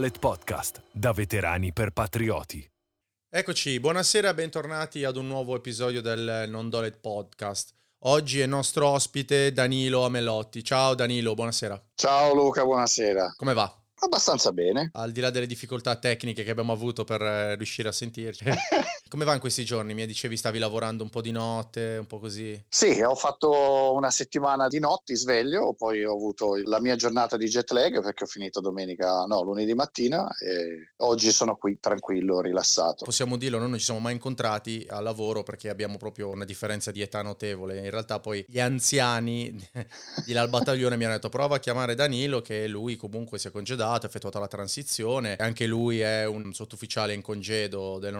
Dolet Podcast, da veterani per patrioti. Eccoci, buonasera, bentornati ad un nuovo episodio del Non Dolet Podcast. Oggi è nostro ospite Danilo Amelotti. Ciao Danilo, buonasera. Ciao Luca, buonasera. Come va? Abbastanza bene. Al di là delle difficoltà tecniche che abbiamo avuto per eh, riuscire a sentirci. Come va in questi giorni? Mi dicevi stavi lavorando un po' di notte, un po' così? Sì, ho fatto una settimana di notti sveglio, poi ho avuto la mia giornata di jet lag perché ho finito domenica, no, lunedì mattina e oggi sono qui tranquillo, rilassato. Possiamo dirlo, noi non ci siamo mai incontrati a lavoro perché abbiamo proprio una differenza di età notevole. In realtà poi gli anziani di là al battaglione mi hanno detto prova a chiamare Danilo che lui comunque si è congedato ha effettuato la transizione, anche lui è un sottufficiale in congedo del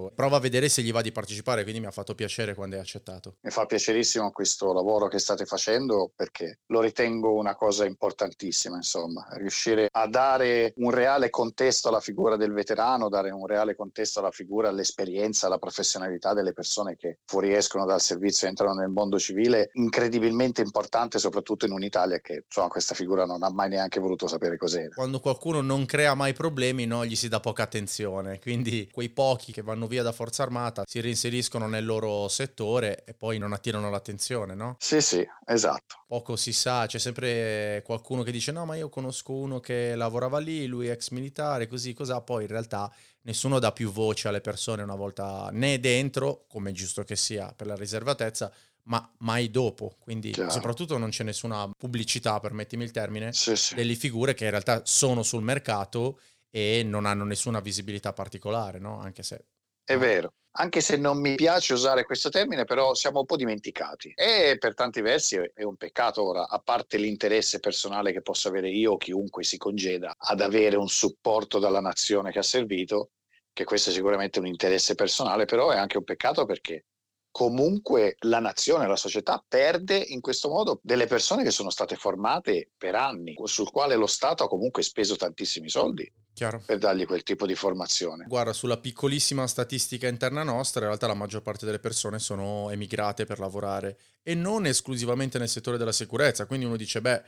reggimento. Prova a vedere se gli va di partecipare, quindi mi ha fatto piacere quando hai accettato. Mi fa piacerissimo questo lavoro che state facendo perché lo ritengo una cosa importantissima, insomma, riuscire a dare un reale contesto alla figura del veterano, dare un reale contesto alla figura, all'esperienza, alla professionalità delle persone che fuoriescono dal servizio e entrano nel mondo civile, incredibilmente importante soprattutto in un'Italia che insomma questa figura non ha mai neanche voluto sapere cos'è cos'era. Quando qualcuno non crea mai problemi, no, gli si dà poca attenzione. Quindi quei pochi che vanno via da Forza Armata si reinseriscono nel loro settore e poi non attirano l'attenzione, no? Sì, sì, esatto. Poco si sa, c'è sempre qualcuno che dice no, ma io conosco uno che lavorava lì, lui è ex militare, così, cos'ha. Poi in realtà nessuno dà più voce alle persone una volta né dentro, come è giusto che sia per la riservatezza, ma mai dopo. Quindi Chiaro. soprattutto non c'è nessuna pubblicità, permettimi il termine, sì, sì. delle figure che in realtà sono sul mercato e non hanno nessuna visibilità particolare, no? Anche se... È vero. Anche se non mi piace usare questo termine, però siamo un po' dimenticati. E per tanti versi è un peccato ora, a parte l'interesse personale che posso avere io o chiunque si congeda ad avere un supporto dalla nazione che ha servito, che questo è sicuramente un interesse personale, però è anche un peccato perché comunque la nazione, la società perde in questo modo delle persone che sono state formate per anni, sul quale lo Stato ha comunque speso tantissimi soldi. Chiaro. per dargli quel tipo di formazione. Guarda, sulla piccolissima statistica interna nostra, in realtà la maggior parte delle persone sono emigrate per lavorare e non esclusivamente nel settore della sicurezza, quindi uno dice, beh,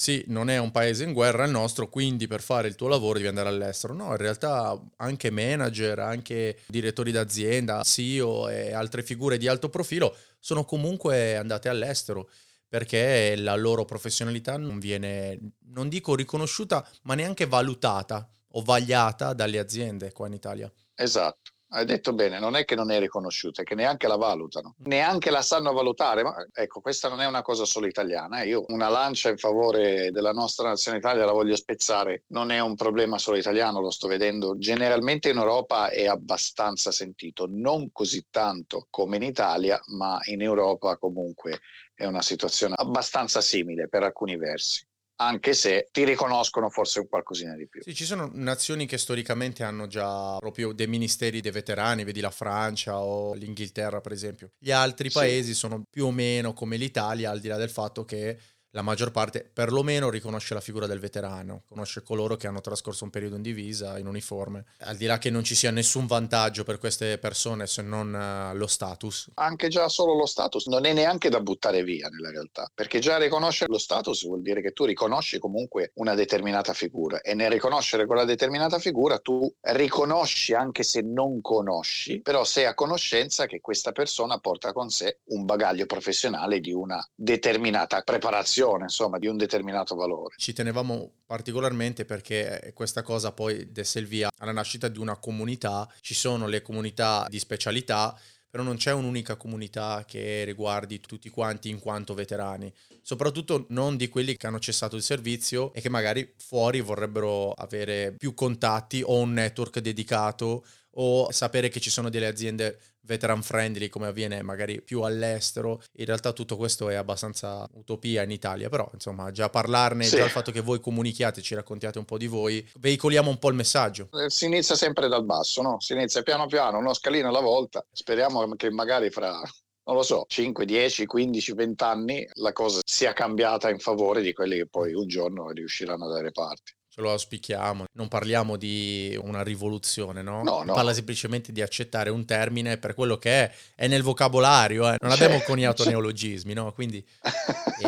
sì, non è un paese in guerra il nostro, quindi per fare il tuo lavoro devi andare all'estero. No, in realtà anche manager, anche direttori d'azienda, CEO e altre figure di alto profilo sono comunque andate all'estero perché la loro professionalità non viene, non dico riconosciuta, ma neanche valutata o vagliata dalle aziende qua in Italia. Esatto. Hai detto bene, non è che non è riconosciuta, è che neanche la valutano, neanche la sanno valutare. Ma ecco, questa non è una cosa solo italiana. Io una lancia in favore della nostra nazione Italia la voglio spezzare. Non è un problema solo italiano, lo sto vedendo. Generalmente in Europa è abbastanza sentito, non così tanto come in Italia, ma in Europa comunque è una situazione abbastanza simile per alcuni versi anche se ti riconoscono forse un qualcosina di più. Sì, ci sono nazioni che storicamente hanno già proprio dei ministeri dei veterani, vedi la Francia o l'Inghilterra per esempio. Gli altri paesi sì. sono più o meno come l'Italia, al di là del fatto che la maggior parte perlomeno riconosce la figura del veterano, conosce coloro che hanno trascorso un periodo in divisa, in uniforme, al di là che non ci sia nessun vantaggio per queste persone se non uh, lo status. Anche già solo lo status non è neanche da buttare via nella realtà, perché già riconoscere lo status vuol dire che tu riconosci comunque una determinata figura. E nel riconoscere quella determinata figura tu riconosci anche se non conosci, però sei a conoscenza che questa persona porta con sé un bagaglio professionale di una determinata preparazione insomma, di un determinato valore. Ci tenevamo particolarmente perché eh, questa cosa poi desse il via alla nascita di una comunità, ci sono le comunità di specialità, però non c'è un'unica comunità che riguardi tutti quanti in quanto veterani, soprattutto non di quelli che hanno cessato il servizio e che magari fuori vorrebbero avere più contatti o un network dedicato o sapere che ci sono delle aziende veteran friendly come avviene magari più all'estero. In realtà tutto questo è abbastanza utopia in Italia, però insomma già parlarne, sì. già il fatto che voi comunichiate, ci raccontiate un po' di voi, veicoliamo un po' il messaggio. Eh, si inizia sempre dal basso, no? Si inizia piano piano, uno scalino alla volta. Speriamo che magari fra non lo so, 5, 10, 15, 20 anni la cosa sia cambiata in favore di quelli che poi un giorno riusciranno a dare parte ce lo auspichiamo, non parliamo di una rivoluzione, no? No, no. Parla semplicemente di accettare un termine per quello che è, è nel vocabolario, eh? non abbiamo coniato neologismi, no? Quindi...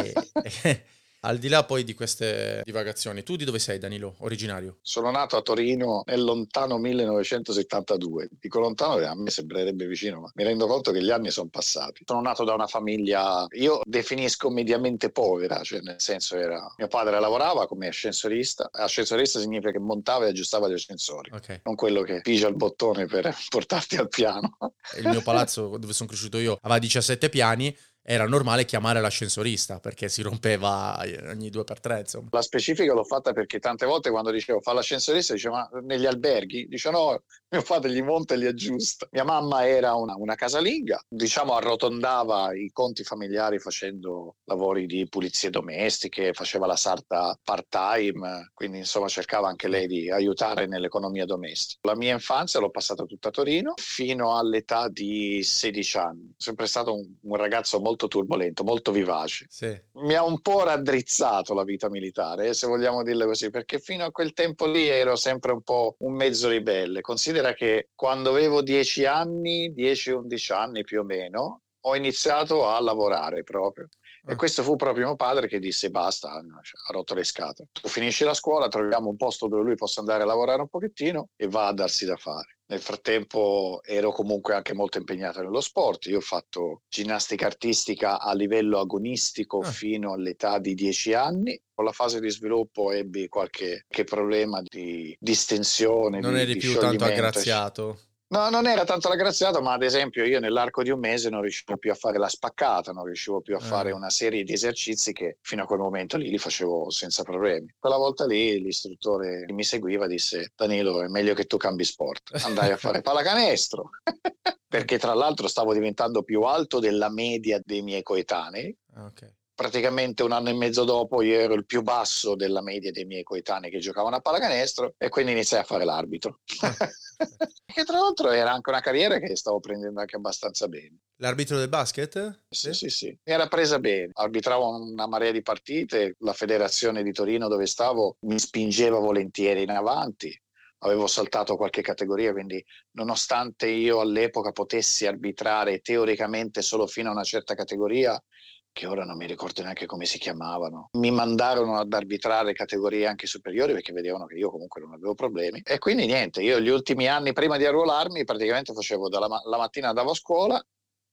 eh, Al di là poi di queste divagazioni, tu di dove sei Danilo, originario? Sono nato a Torino nel lontano 1972. Dico lontano a me sembrerebbe vicino, ma mi rendo conto che gli anni sono passati. Sono nato da una famiglia, io definisco mediamente povera, cioè nel senso era, mio padre lavorava come ascensorista, ascensorista significa che montava e aggiustava gli ascensori, okay. non quello che pigia il bottone per portarti al piano. Il mio palazzo dove sono cresciuto io aveva 17 piani, era normale chiamare l'ascensorista perché si rompeva ogni due per tre. Insomma. La specifica l'ho fatta perché tante volte quando dicevo fa l'ascensorista, dicevo ma negli alberghi? Dice no, mio padre gli monta e li aggiusta. Mia mamma era una, una casalinga, diciamo arrotondava i conti familiari facendo lavori di pulizie domestiche, faceva la sarta part time, quindi insomma cercava anche lei di aiutare nell'economia domestica. La mia infanzia l'ho passata tutta a Torino fino all'età di 16 anni. Sempre stato un, un ragazzo molto turbolento, molto vivace. Sì. Mi ha un po' raddrizzato la vita militare, eh, se vogliamo dirle così, perché fino a quel tempo lì ero sempre un po' un mezzo ribelle. Considera che quando avevo 10 anni, 10-11 anni più o meno, ho iniziato a lavorare proprio. E ah. questo fu proprio mio padre che disse basta, ha rotto le scatole. Tu finisci la scuola, troviamo un posto dove lui possa andare a lavorare un pochettino e va a darsi da fare. Nel frattempo ero comunque anche molto impegnato nello sport. Io ho fatto ginnastica artistica a livello agonistico ah. fino all'età di 10 anni. Con la fase di sviluppo ebbi qualche problema di distensione. Non di, eri di più tanto aggraziato. No, non era tanto l'aggraziato, ma ad esempio io nell'arco di un mese non riuscivo più a fare la spaccata, non riuscivo più a fare una serie di esercizi che fino a quel momento lì li facevo senza problemi. Quella volta lì l'istruttore che mi seguiva disse Danilo è meglio che tu cambi sport, andai a fare pallacanestro. Perché tra l'altro stavo diventando più alto della media dei miei coetanei. Okay praticamente un anno e mezzo dopo io ero il più basso della media dei miei coetanei che giocavano a pallacanestro e quindi iniziai a fare l'arbitro. che tra l'altro era anche una carriera che stavo prendendo anche abbastanza bene. L'arbitro del basket? Sì, sì, sì. Mi era presa bene. Arbitravo una marea di partite, la federazione di Torino dove stavo mi spingeva volentieri in avanti avevo saltato qualche categoria, quindi nonostante io all'epoca potessi arbitrare teoricamente solo fino a una certa categoria, che ora non mi ricordo neanche come si chiamavano. Mi mandarono ad arbitrare categorie anche superiori perché vedevano che io comunque non avevo problemi. E quindi niente, io gli ultimi anni prima di arruolarmi praticamente facevo dalla la mattina andavo a scuola,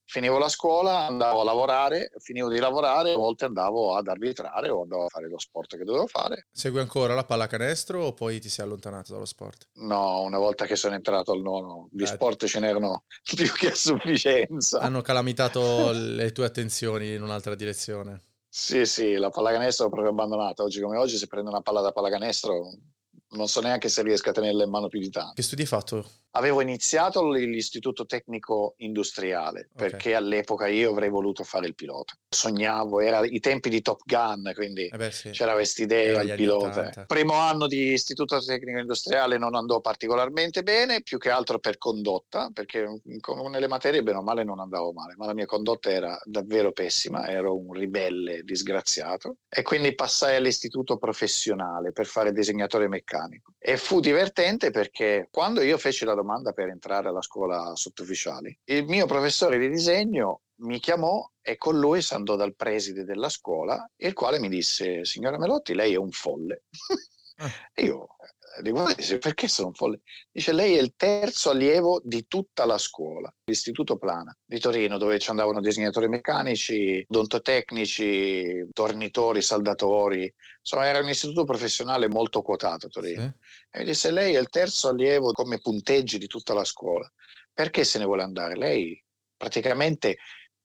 finivo la scuola, andavo a lavorare, finivo di lavorare, a volte andavo ad arbitrare o andavo a fare lo sport che dovevo fare. Segui ancora la pallacanestro o poi ti sei allontanato dallo sport? No, una volta che sono entrato al nono, di eh. sport ce n'erano più che a sufficienza. Hanno calamitato le tue attenzioni in un'altra direzione. Sì, sì, la pallacanestro l'ho proprio abbandonata. Oggi come oggi se prendo una palla da pallacanestro non so neanche se riesco a tenerla in mano più di tanto. Che studi hai fatto? Avevo iniziato l'istituto tecnico industriale okay. perché all'epoca io avrei voluto fare il pilota. Sognavo, era i tempi di Top Gun, quindi eh beh, sì. c'era questa idea del pilota. 80. Primo anno di istituto tecnico industriale non andò particolarmente bene, più che altro per condotta, perché nelle materie bene o male non andavo male, ma la mia condotta era davvero pessima, ero un ribelle disgraziato e quindi passai all'istituto professionale per fare disegnatore meccanico. E fu divertente perché quando io feci la domanda per entrare alla scuola sottufficiali. Il mio professore di disegno mi chiamò e con lui si andò dal preside della scuola, il quale mi disse, signora Melotti, lei è un folle. Ah. e io dico, perché sono folle? Dice, lei è il terzo allievo di tutta la scuola, l'Istituto Plana di Torino, dove ci andavano disegnatori meccanici, odontotecnici, tornitori, saldatori. Insomma, era un istituto professionale molto quotato a Torino. Sì. E mi disse, lei è il terzo allievo come punteggi di tutta la scuola. Perché se ne vuole andare? Lei praticamente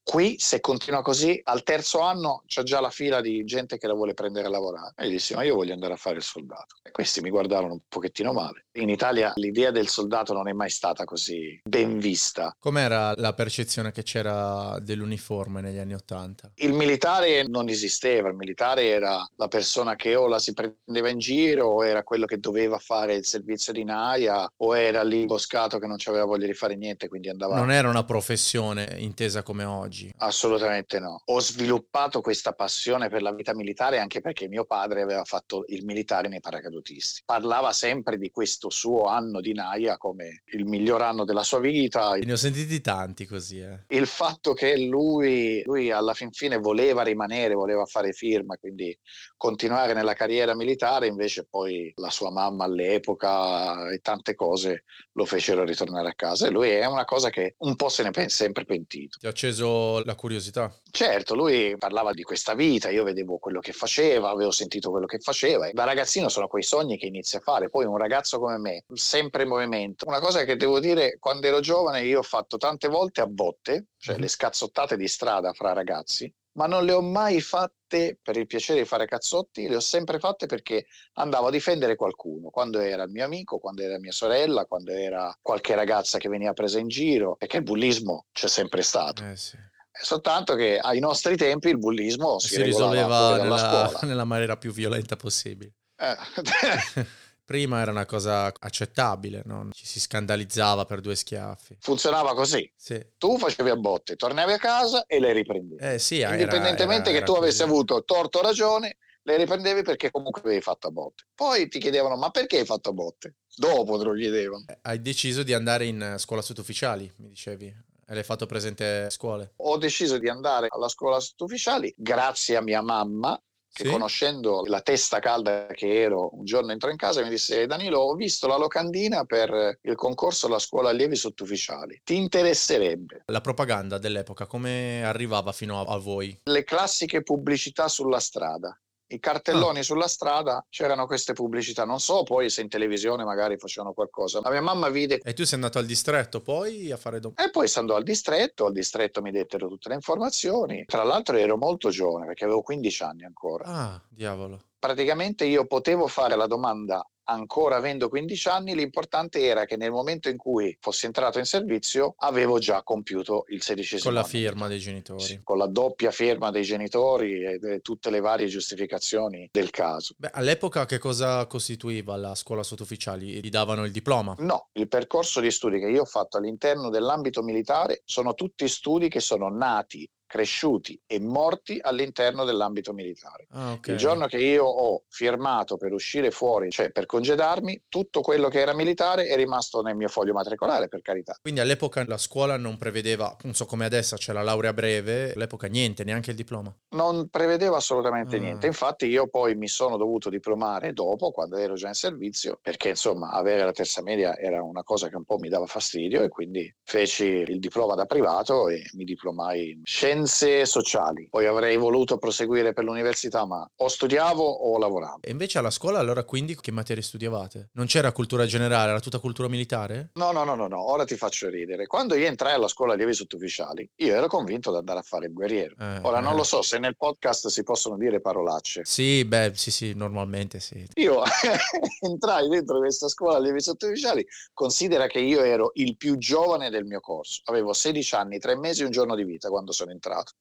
Qui, se continua così, al terzo anno c'è già la fila di gente che la vuole prendere a lavorare. E gli dissi, ma io voglio andare a fare il soldato. E questi mi guardarono un pochettino male. In Italia l'idea del soldato non è mai stata così ben vista. Com'era la percezione che c'era dell'uniforme negli anni Ottanta? Il militare non esisteva, il militare era la persona che o la si prendeva in giro, o era quello che doveva fare il servizio di naia, o era lì boscato che non aveva voglia di fare niente, quindi andava... Non era una professione intesa come oggi oggi. Assolutamente no. Ho sviluppato questa passione per la vita militare anche perché mio padre aveva fatto il militare nei paracadutisti. Parlava sempre di questo suo anno di Naia come il miglior anno della sua vita. Ne ho sentiti tanti così. Eh. Il fatto che lui, lui alla fin fine voleva rimanere, voleva fare firma, quindi continuare nella carriera militare, invece poi la sua mamma all'epoca e tante cose lo fecero ritornare a casa e lui è una cosa che un po' se ne è sempre pentito. Ti ha acceso la curiosità? Certo, lui parlava di questa vita, io vedevo quello che faceva, avevo sentito quello che faceva. Da ragazzino sono quei sogni che inizi a fare, poi un ragazzo come me, sempre in movimento. Una cosa che devo dire, quando ero giovane io ho fatto tante volte a botte, cioè mm-hmm. le scazzottate di strada fra ragazzi, ma non le ho mai fatte per il piacere di fare cazzotti, le ho sempre fatte perché andavo a difendere qualcuno, quando era il mio amico, quando era mia sorella, quando era qualche ragazza che veniva presa in giro, perché il bullismo c'è sempre stato. Eh sì. Soltanto che ai nostri tempi il bullismo si, si risolveva nella, nella, maniera più violenta possibile. Eh. Prima era una cosa accettabile, no? ci si scandalizzava per due schiaffi. Funzionava così. Sì. Tu facevi a botte, tornavi a casa e le riprendevi. Eh sì, Indipendentemente era, era, che tu avessi avuto torto o ragione, le riprendevi perché comunque avevi fatto a botte. Poi ti chiedevano ma perché hai fatto a botte? Dopo te lo chiedevano. Eh, hai deciso di andare in scuola sottufficiali, mi dicevi. E l'hai fatto presente a scuole? Ho deciso di andare alla scuola sottufficiali grazie a mia mamma che sì? conoscendo la testa calda che ero, un giorno entrò in casa e mi disse Danilo ho visto la locandina per il concorso alla scuola allievi sottufficiali, ti interesserebbe? La propaganda dell'epoca come arrivava fino a, a voi? Le classiche pubblicità sulla strada i cartelloni ah. sulla strada c'erano queste pubblicità. Non so poi se in televisione magari facevano qualcosa. La mia mamma vide. E tu sei andato al distretto poi a fare domande? E poi si andò al distretto. Al distretto mi dettero tutte le informazioni. Tra l'altro ero molto giovane perché avevo 15 anni ancora. Ah, diavolo. Praticamente io potevo fare la domanda ancora avendo 15 anni, l'importante era che nel momento in cui fossi entrato in servizio avevo già compiuto il sedicesimo Con la firma dei genitori. Sì, con la doppia firma dei genitori e tutte le varie giustificazioni del caso. Beh, all'epoca che cosa costituiva la scuola sottufficiali? Gli davano il diploma? No, il percorso di studi che io ho fatto all'interno dell'ambito militare sono tutti studi che sono nati cresciuti e morti all'interno dell'ambito militare. Ah, okay. Il giorno che io ho firmato per uscire fuori, cioè per congedarmi, tutto quello che era militare è rimasto nel mio foglio matricolare, per carità. Quindi all'epoca la scuola non prevedeva, non so come adesso c'è la laurea breve, all'epoca niente, neanche il diploma? Non prevedeva assolutamente ah. niente. Infatti io poi mi sono dovuto diplomare dopo, quando ero già in servizio, perché insomma avere la terza media era una cosa che un po' mi dava fastidio e quindi feci il diploma da privato e mi diplomai in scienze sociali. Poi avrei voluto proseguire per l'università, ma o studiavo o lavoravo. E invece alla scuola allora quindi che materie studiavate? Non c'era cultura generale, era tutta cultura militare? No, no, no, no, no. ora ti faccio ridere. Quando io entrai alla scuola allievi sottufficiali, io ero convinto di andare a fare il guerriero. Eh, ora eh. non lo so se nel podcast si possono dire parolacce. Sì, beh, sì, sì, normalmente sì. Io entrai dentro questa scuola allievi sottufficiali, considera che io ero il più giovane del mio corso. Avevo 16 anni, 3 mesi e un giorno di vita quando sono entrato entrato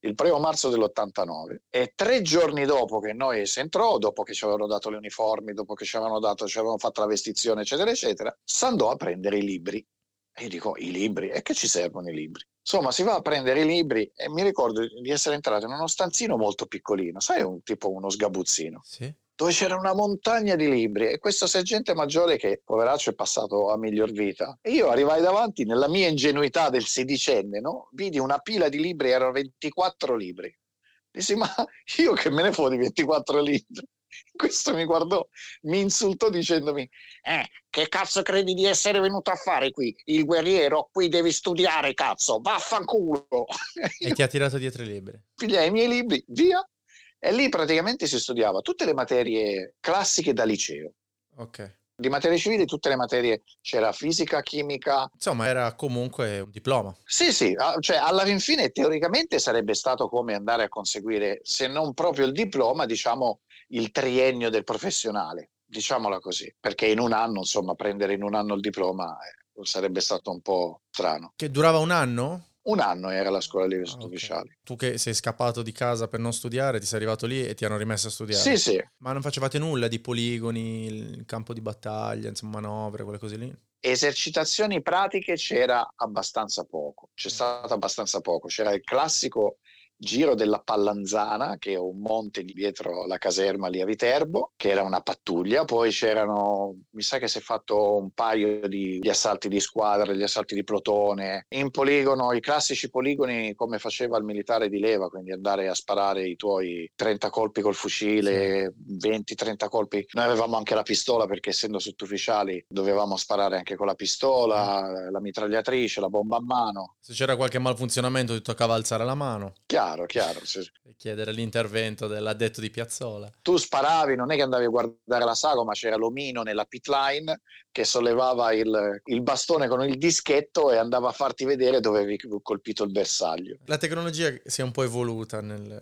il primo marzo dell'89 e tre giorni dopo che noi si entrò, dopo che ci avevano dato le uniformi, dopo che ci avevano, dato, ci avevano fatto la vestizione, eccetera, eccetera, si andò a prendere i libri. Io dico, i libri? E che ci servono i libri? Insomma, si va a prendere i libri e mi ricordo di essere entrato in uno stanzino molto piccolino, sai, un, tipo uno sgabuzzino. Sì dove c'era una montagna di libri e questo sergente maggiore che poveraccio è passato a miglior vita e io arrivai davanti nella mia ingenuità del sedicenne no? vidi una pila di libri erano 24 libri dissi ma io che me ne fo di 24 libri questo mi guardò, mi insultò dicendomi: Eh, che cazzo credi di essere venuto a fare qui? Il guerriero, qui devi studiare, cazzo, vaffanculo. E ti ha tirato dietro i libri. Pigliai i miei libri, via, e lì praticamente si studiava tutte le materie classiche da liceo. Ok. Di materie civili tutte le materie, c'era fisica, chimica. Insomma, era comunque un diploma. Sì, sì, cioè alla fin fine teoricamente sarebbe stato come andare a conseguire, se non proprio il diploma, diciamo il triennio del professionale, diciamola così, perché in un anno, insomma, prendere in un anno il diploma eh, sarebbe stato un po' strano. Che durava un anno? Un anno era la scuola allievi Ah, ok. sottufficiali. Tu che sei scappato di casa per non studiare, ti sei arrivato lì e ti hanno rimesso a studiare. Sì, sì. Ma non facevate nulla di poligoni, il campo di battaglia, insomma, manovre, quelle cose lì? Esercitazioni pratiche c'era abbastanza poco, c'è stato abbastanza poco. C'era il classico giro della Pallanzana, che è un monte lì dietro la caserma lì a Viterbo, che era una pattuglia. Poi c'erano, mi sa che si è fatto un paio di, di assalti di squadra, di assalti di plotone. In poligono, i classici poligoni come faceva il militare di leva, quindi andare a sparare i tuoi 30 colpi col fucile, 20-30 colpi. Noi avevamo anche la pistola perché essendo sottufficiali dovevamo sparare anche con la pistola, la mitragliatrice, la bomba a mano. Se c'era qualche malfunzionamento ti toccava alzare la mano Chiaro, chiaro. E chiedere l'intervento dell'addetto di piazzola. tu sparavi, non è che andavi a guardare la sago, ma c'era l'omino nella pit line che sollevava il, il bastone con il dischetto e andava a farti vedere dove avevi colpito il bersaglio. La tecnologia si è un po' evoluta nel,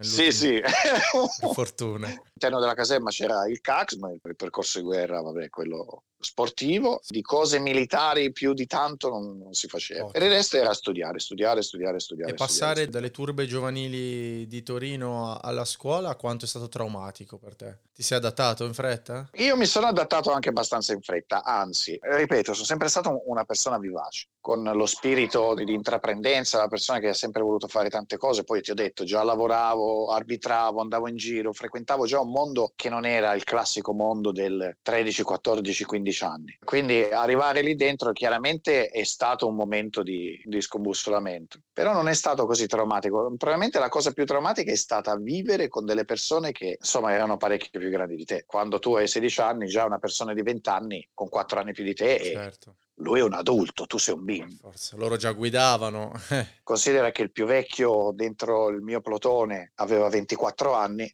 Sì, sì. fortuna. All'interno della caserma c'era il CAX, ma il percorso di guerra, vabbè, quello sportivo. Di cose militari più di tanto non, non si faceva. Ok. Per il resto era studiare, studiare, studiare, studiare. E passare studiare. dalle turbe giovanili di Torino alla scuola quanto è stato traumatico per te? Ti sei adattato in fretta? Io mi sono adattato anche abbastanza in fretta, anzi, ripeto, sono sempre stato un- una persona vivace, con lo spirito di, di intraprendenza, una persona che ha sempre voluto fare tante cose, poi ti ho detto, già lavoravo, arbitravo, andavo in giro, frequentavo già un mondo che non era il classico mondo del 13, 14, 15 anni. Quindi arrivare lì dentro chiaramente è stato un momento di, di scombussolamento, però non è stato così traumatico. Probabilmente la cosa più traumatica è stata vivere con delle persone che insomma erano parecchio più grandi di te. Quando tu hai 16 anni, già una persona di 20 anni con 4 anni più di te Certo, lui è un adulto, tu sei un bimbo. forza. Loro già guidavano. Considera che il più vecchio dentro il mio plotone aveva 24 anni.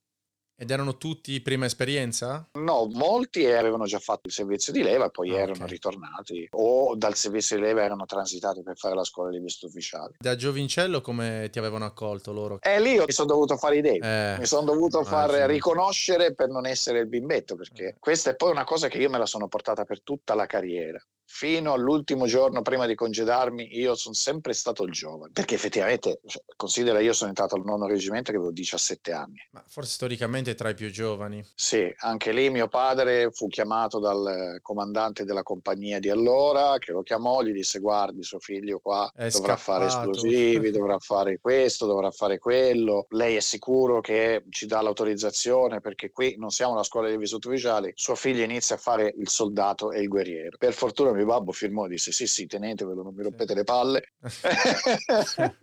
Ed erano tutti prima esperienza? No, molti avevano già fatto il servizio di leva e poi Ah, erano ok. ritornati o dal servizio di leva erano transitati per fare la scuola di visto ufficiali. Da giovincello come ti avevano accolto loro? E lì io mi sono dovuto fare i denti. Eh, Mi sono dovuto far immagino. riconoscere per non essere il bimbetto, perché questa è poi una cosa che io me la sono portata per tutta la carriera. Fino all'ultimo giorno prima di congedarmi, io sono sempre stato il giovane. Perché effettivamente, cioè, considera, io sono entrato al nono reggimento che avevo 17 anni. Ma forse storicamente tra i più giovani. Sì, anche lì mio padre fu chiamato dal comandante della compagnia di allora, che lo chiamò, gli disse: Guardi, suo figlio qua È dovrà fare scappato." esplosivi, dovrà fare questo, dovrà fare quello. Lei è sicuro che ci dà l'autorizzazione perché qui non siamo una scuola di sottufficiali. Suo figlio inizia a fare il soldato e il guerriero. Per fortuna mio babbo firmò e disse: Sì, sì, tenetevelo, non mi rompete le palle.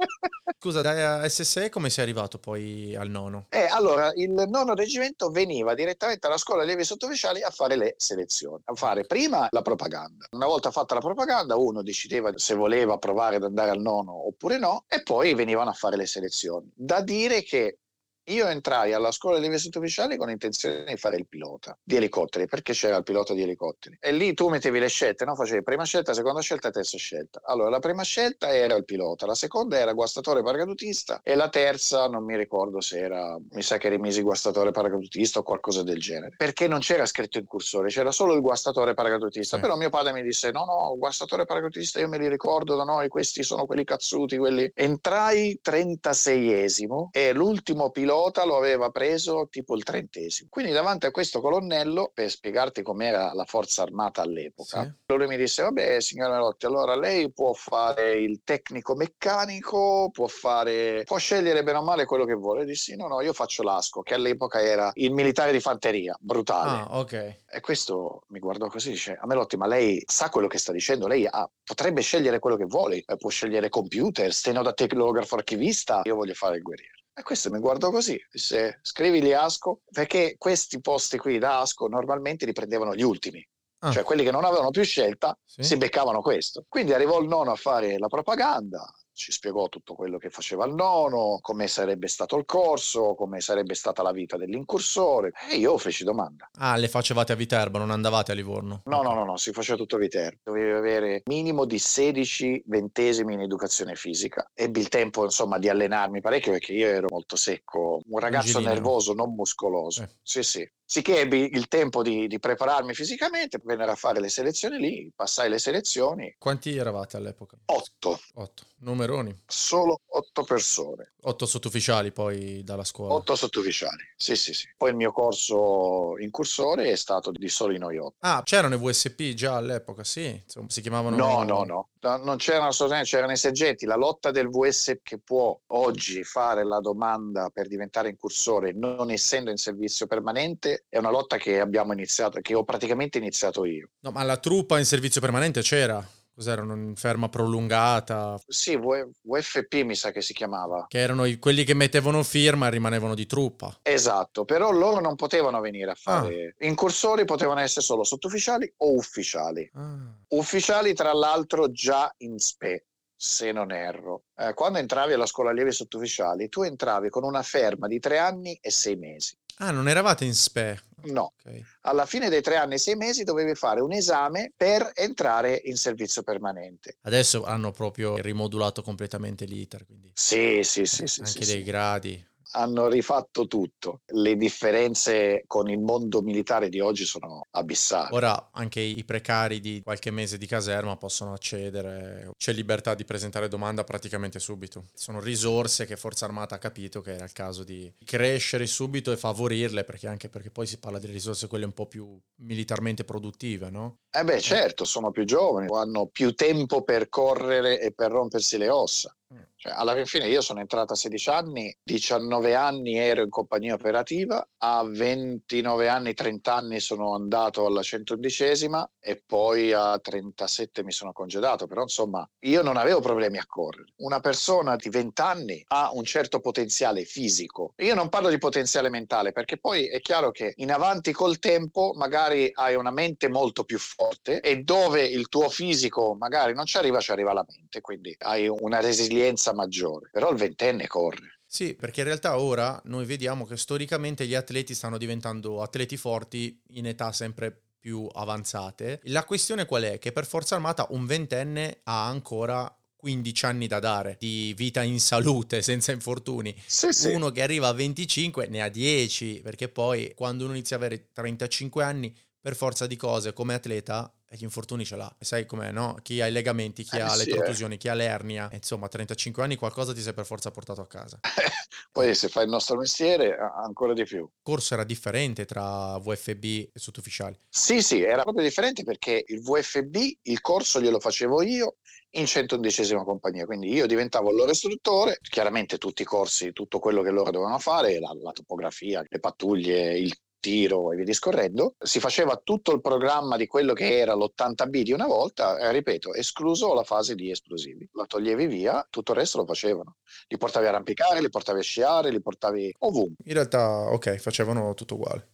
Scusa, da SSE come sei arrivato poi al nono? E allora il nono reggimento veniva direttamente alla scuola allievi sottufficiali a fare le selezioni, a fare prima la propaganda. Una volta fatta la propaganda, uno decideva se voleva provare ad andare al nono oppure no, e poi venivano a fare le selezioni. Da dire che io entrai alla scuola allievi sottufficiali con intenzione di fare il pilota di elicotteri, perché c'era il pilota di elicotteri. E lì tu mettevi le scelte, no? facevi prima scelta, seconda scelta, terza scelta. Allora, la prima scelta era il pilota, la seconda era guastatore paracadutista e la terza non mi ricordo se era, mi sa che rimisi guastatore paracadutista o qualcosa del genere. Perché non c'era scritto in cursore, c'era solo il guastatore paracadutista. Sì. Però mio padre mi disse: No, no, guastatore paracadutista, io me li ricordo da noi, questi sono quelli cazzuti, quelli. Entrai 36esimo e l'ultimo pilota lo aveva preso tipo il trentesimo. Quindi davanti a questo colonnello, per spiegarti com'era la forza armata all'epoca, Sì. lui mi disse: Vabbè, signor Melotti, allora lei può fare il tecnico meccanico, può fare, può scegliere bene o male quello che vuole. Io dissi: No, no, io faccio l'asco, che all'epoca era il militare di fanteria, brutale. Ah, ok. E questo mi guardò così e dice: A Melotti, ma lei sa quello che sta dicendo? Lei ha- potrebbe scegliere quello che vuole, può scegliere computer, stenodactilografo archivista. Io voglio fare il guerriero. E questo mi guardò così, disse: Scrivili Asco, perché questi posti qui da Asco normalmente li prendevano gli ultimi. Ah. Cioè quelli che non avevano più scelta Sì. si beccavano questo. Quindi arrivò il nono a fare la propaganda, ci spiegò tutto quello che faceva il nono, come sarebbe stato il corso, come sarebbe stata la vita dell'incursore. E io feci domanda. Ah, le facevate a Viterbo, non andavate a Livorno? No, no, no, no, si faceva tutto Viterbo. Dovevi avere minimo di 16 ventesimi in educazione fisica. Ebbi il tempo, insomma, di allenarmi parecchio perché io ero molto secco, un ragazzo Angelino. nervoso, non muscoloso. Eh. Sì, sì. Sicché ebbi il tempo di, di, prepararmi fisicamente, vennero a fare le selezioni lì, passai le selezioni. Quanti eravate all'epoca? Otto. Otto. Numeroni? Solo otto persone. Otto sottufficiali poi dalla scuola? Otto sottufficiali, sì sì sì. Poi il mio corso incursore è stato di soli noi otto. Ah, c'erano i VSP già all'epoca, sì? Insomma, si chiamavano... No, no, no. Non c'erano assolutamente, c'erano i seggetti. La lotta del VSP che può oggi fare la domanda per diventare incursore non essendo in servizio permanente è una lotta che abbiamo iniziato, che ho praticamente iniziato io. No, ma la truppa in servizio permanente c'era? Cos'era? Una ferma prolungata? Sì, VFP mi sa che si chiamava. Che erano i, quelli che mettevano firma e rimanevano di truppa. Esatto, però loro non potevano venire a fare... Ah. Incursori potevano essere solo sottufficiali o ufficiali. Ah. Ufficiali, tra l'altro, già in SPE se non erro. Eh, quando entravi alla scuola allievi sottufficiali, tu entravi con una ferma di tre anni e sei mesi. Ah, non eravate in SPE? No. Okay. Alla fine dei tre anni e sei mesi dovevi fare un esame per entrare in servizio permanente. Adesso hanno proprio rimodulato completamente l'iter. Quindi... Sì, sì, sì. sì Anche sì, dei sì. gradi hanno rifatto tutto. Le differenze con il mondo militare di oggi sono abissali. Ora anche i precari di qualche mese di caserma possono accedere, c'è libertà di presentare domanda praticamente subito. Sono risorse che Forza Armata ha capito che era il caso di crescere subito e favorirle, perché anche perché poi si parla di risorse quelle un po' più militarmente produttive, no? Eh beh, certo, sono più giovani, hanno più tempo per correre e per rompersi le ossa. Mm. Cioè, alla fine io sono entrato a 16 anni, 19 anni ero in compagnia operativa, a 29 anni, 30 anni sono andato alla 111 e poi a 37 mi sono congedato, però insomma io non avevo problemi a correre. Una persona di 20 anni ha un certo potenziale fisico. Io non parlo di potenziale mentale perché poi è chiaro che in avanti col tempo magari hai una mente molto più forte e dove il tuo fisico magari non ci arriva, ci arriva la mente, quindi hai una resilienza maggiore, però il ventenne corre. Sì, perché in realtà ora noi vediamo che storicamente gli atleti stanno diventando atleti forti in età sempre più avanzate. La questione qual è? Che per Forza Armata un ventenne ha ancora 15 anni da dare di vita in salute senza infortuni. Sì, sì. Uno che arriva a 25 ne ha 10, perché poi quando uno inizia ad avere 35 anni, per forza di cose come atleta gli infortuni ce l'ha. Sai com'è, no? Chi ha i legamenti, chi eh, ha sì, le protusioni, eh. chi ha l'ernia, insomma, a 35 anni qualcosa ti sei per forza portato a casa. Poi se fai il nostro mestiere, ancora di più. Il corso era differente tra VFB e sottufficiali? Sì, sì, era proprio differente perché il VFB, il corso glielo facevo io in 111 compagnia, quindi io diventavo il loro istruttore, chiaramente tutti i corsi, tutto quello che loro dovevano fare, la, la topografia, le pattuglie, il tiro e via discorrendo, si faceva tutto il programma di quello che era l'80B di una volta, eh, ripeto, escluso la fase di esplosivi. La toglievi via, tutto il resto lo facevano. Li portavi a arrampicare, li portavi a sciare, li portavi ovunque. In realtà, ok, facevano tutto uguale.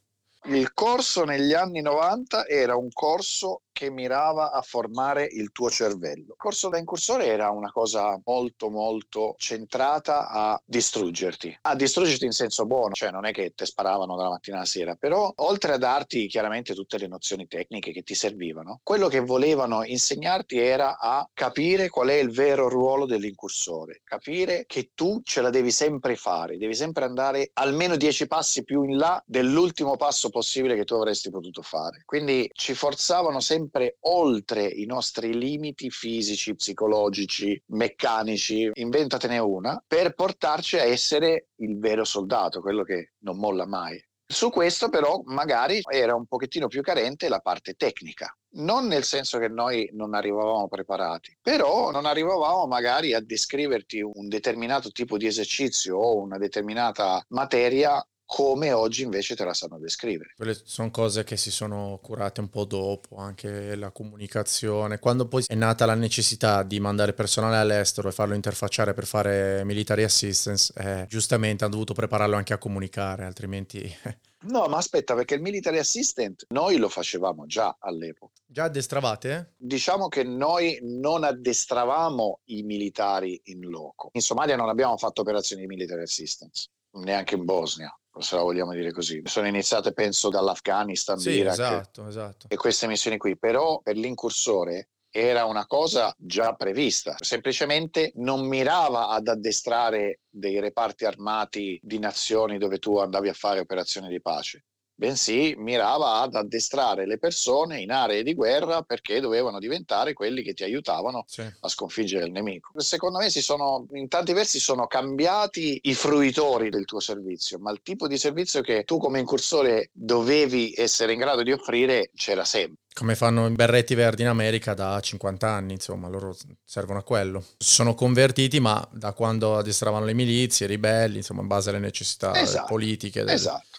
Il corso negli anni 90 era un corso che mirava a formare il tuo cervello. Il corso da incursore era una cosa molto molto centrata a distruggerti, a distruggerti in senso buono, cioè non è che ti sparavano dalla mattina alla sera, però oltre a darti chiaramente tutte le nozioni tecniche che ti servivano, quello che volevano insegnarti era a capire qual è il vero ruolo dell'incursore, capire che tu ce la devi sempre fare, devi sempre andare almeno dieci passi più in là dell'ultimo passo possibile che tu avresti potuto fare. Quindi ci forzavano sempre sempre oltre i nostri limiti fisici, psicologici, meccanici, inventatene una, per portarci a essere il vero soldato, quello che non molla mai. Su questo però magari era un pochettino più carente la parte tecnica, non nel senso che noi non arrivavamo preparati, però non arrivavamo magari a descriverti un determinato tipo di esercizio o una determinata materia come oggi invece te la sanno descrivere. Quelle sono cose che si sono curate un po' dopo, anche la comunicazione. Quando poi è nata la necessità di mandare personale all'estero e farlo interfacciare per fare military assistance, eh, giustamente hanno dovuto prepararlo anche a comunicare, altrimenti... No, ma aspetta, perché il military assistant noi lo facevamo già all'epoca. Già addestravate? Diciamo che noi non addestravamo i militari in loco. In Somalia non abbiamo fatto operazioni di military assistance, neanche in Bosnia se la vogliamo dire così. Sono iniziate penso dall'Afghanistan, sì, Iraq esatto, esatto. e queste missioni qui, però per l'incursore era una cosa già prevista, semplicemente non mirava ad addestrare dei reparti armati di nazioni dove tu andavi a fare operazioni di pace, bensì mirava ad addestrare le persone in aree di guerra perché dovevano diventare quelli che ti aiutavano sì. a sconfiggere il nemico. Secondo me si sono, in tanti versi sono cambiati i fruitori del tuo servizio, ma il tipo di servizio che tu come incursore dovevi essere in grado di offrire c'era sempre. Come fanno i berretti verdi in America da 50 anni, insomma, loro servono a quello. Sono convertiti, ma da quando addestravano le milizie, i ribelli, insomma, in base alle necessità esatto, politiche. Del... Esatto.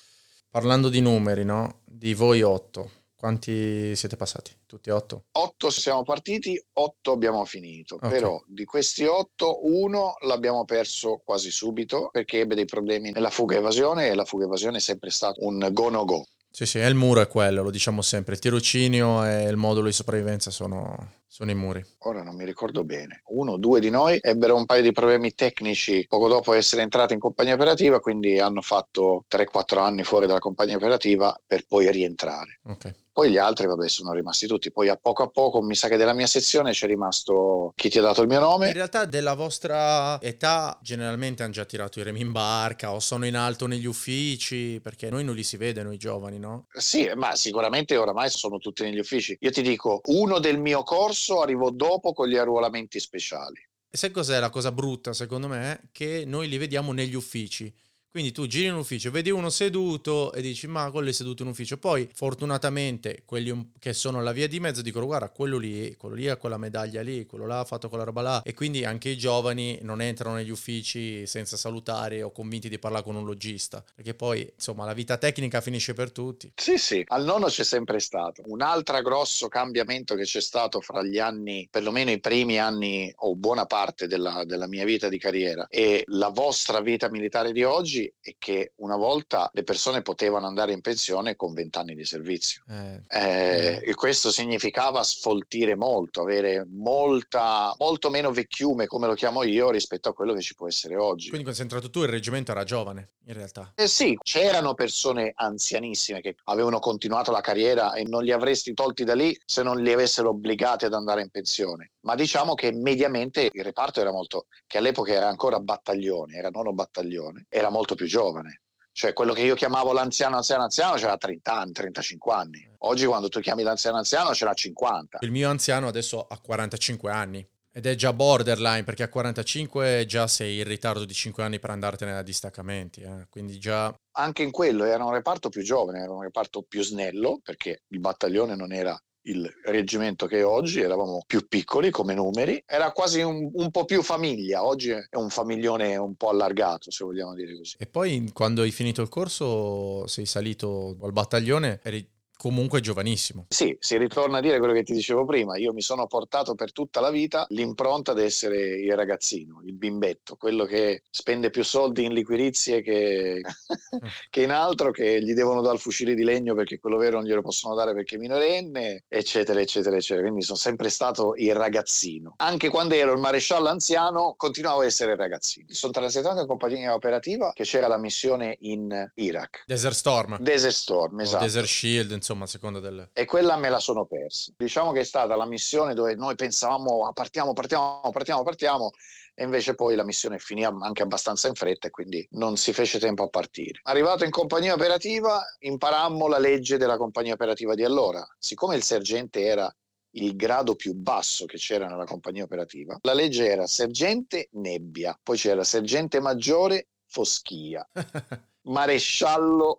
Parlando di numeri, no? Di voi otto, quanti siete passati? Tutti otto? Otto siamo partiti, otto abbiamo finito. Okay. Però di questi otto, uno l'abbiamo perso quasi subito perché ebbe dei problemi nella fuga evasione e la fuga evasione è sempre stato un go no go. Sì, sì, il muro è quello, lo diciamo sempre. Il tirocinio e il modulo di sopravvivenza sono, sono i muri. Ora non mi ricordo bene. Uno o due di noi ebbero un paio di problemi tecnici poco dopo essere entrati in compagnia operativa, quindi hanno fatto 3-4 anni fuori dalla compagnia operativa per poi rientrare. Ok. Poi gli altri, vabbè, sono rimasti tutti. Poi a poco a poco, mi sa che della mia sezione c'è rimasto chi ti ha dato il mio nome. In realtà, della vostra età, generalmente hanno già tirato i remi in barca o sono in alto negli uffici, perché noi non li si vede, noi giovani, no? Sì, ma sicuramente oramai sono tutti negli uffici. Io ti dico, uno del mio corso arrivò dopo con gli arruolamenti speciali. E sai cos'è la cosa brutta, secondo me? Che noi li vediamo negli uffici. Quindi tu giri in ufficio, vedi uno seduto e dici ma quello è seduto in ufficio. Poi fortunatamente quelli che sono alla via di mezzo dicono guarda quello lì, quello lì ha quella medaglia lì, quello là ha fatto quella roba là. E quindi anche i giovani non entrano negli uffici senza salutare o convinti di parlare con un logista. Perché poi insomma la vita tecnica finisce per tutti. Sì sì, al nono c'è sempre stato. Un altro grosso cambiamento che c'è stato fra gli anni, perlomeno i primi anni o buona parte della, della mia vita di carriera e la vostra vita militare di oggi è che una volta le persone potevano andare in pensione con 20 anni di servizio. Eh, eh, eh. E questo significava sfoltire molto, avere molta, molto meno vecchiume, come lo chiamo io, rispetto a quello che ci può essere oggi. Quindi quando sei entrato tu il reggimento era giovane, in realtà? Eh sì, c'erano persone anzianissime che avevano continuato la carriera e non li avresti tolti da lì se non li avessero obbligati ad andare in pensione. Ma diciamo che mediamente il reparto era molto, che all'epoca era ancora battaglione, era nono battaglione, era molto molto più giovane. Cioè quello che io chiamavo l'anziano anziano anziano c'era 30 anni, 35 anni. Oggi quando tu chiami l'anziano anziano ce l'ha 50. Il mio anziano adesso ha 45 anni. Ed è già borderline perché a 45 già sei in ritardo di 5 anni per andartene da distaccamenti. Eh? Quindi già... Anche in quello era un reparto più giovane, era un reparto più snello perché il battaglione non era il reggimento che è oggi, eravamo più piccoli come numeri, era quasi un, un, po' più famiglia, oggi è un famiglione un po' allargato se vogliamo dire così. E poi quando hai finito il corso sei salito al battaglione, eri comunque giovanissimo. Sì, si ritorna a dire quello che ti dicevo prima, io mi sono portato per tutta la vita l'impronta di essere il ragazzino, il bimbetto, quello che spende più soldi in liquirizie che, che in altro, che gli devono dare il fucile di legno perché quello vero non glielo possono dare perché è minorenne, eccetera, eccetera, eccetera. Quindi sono sempre stato il ragazzino. Anche quando ero il maresciallo anziano, continuavo a essere il ragazzino. Sono transitato in compagnia operativa che c'era la missione in Iraq. Desert Storm. Desert Storm, esatto. Desert Shield, insomma insomma, a seconda del... E quella me la sono persa. Diciamo che è stata la missione dove noi pensavamo ah, partiamo, partiamo, partiamo, partiamo, e invece poi la missione finì anche abbastanza in fretta e quindi non si fece tempo a partire. Arrivato in compagnia operativa, imparammo la legge della compagnia operativa di allora. Siccome il sergente era il grado più basso che c'era nella compagnia operativa, la legge era sergente nebbia, poi c'era sergente maggiore foschia, maresciallo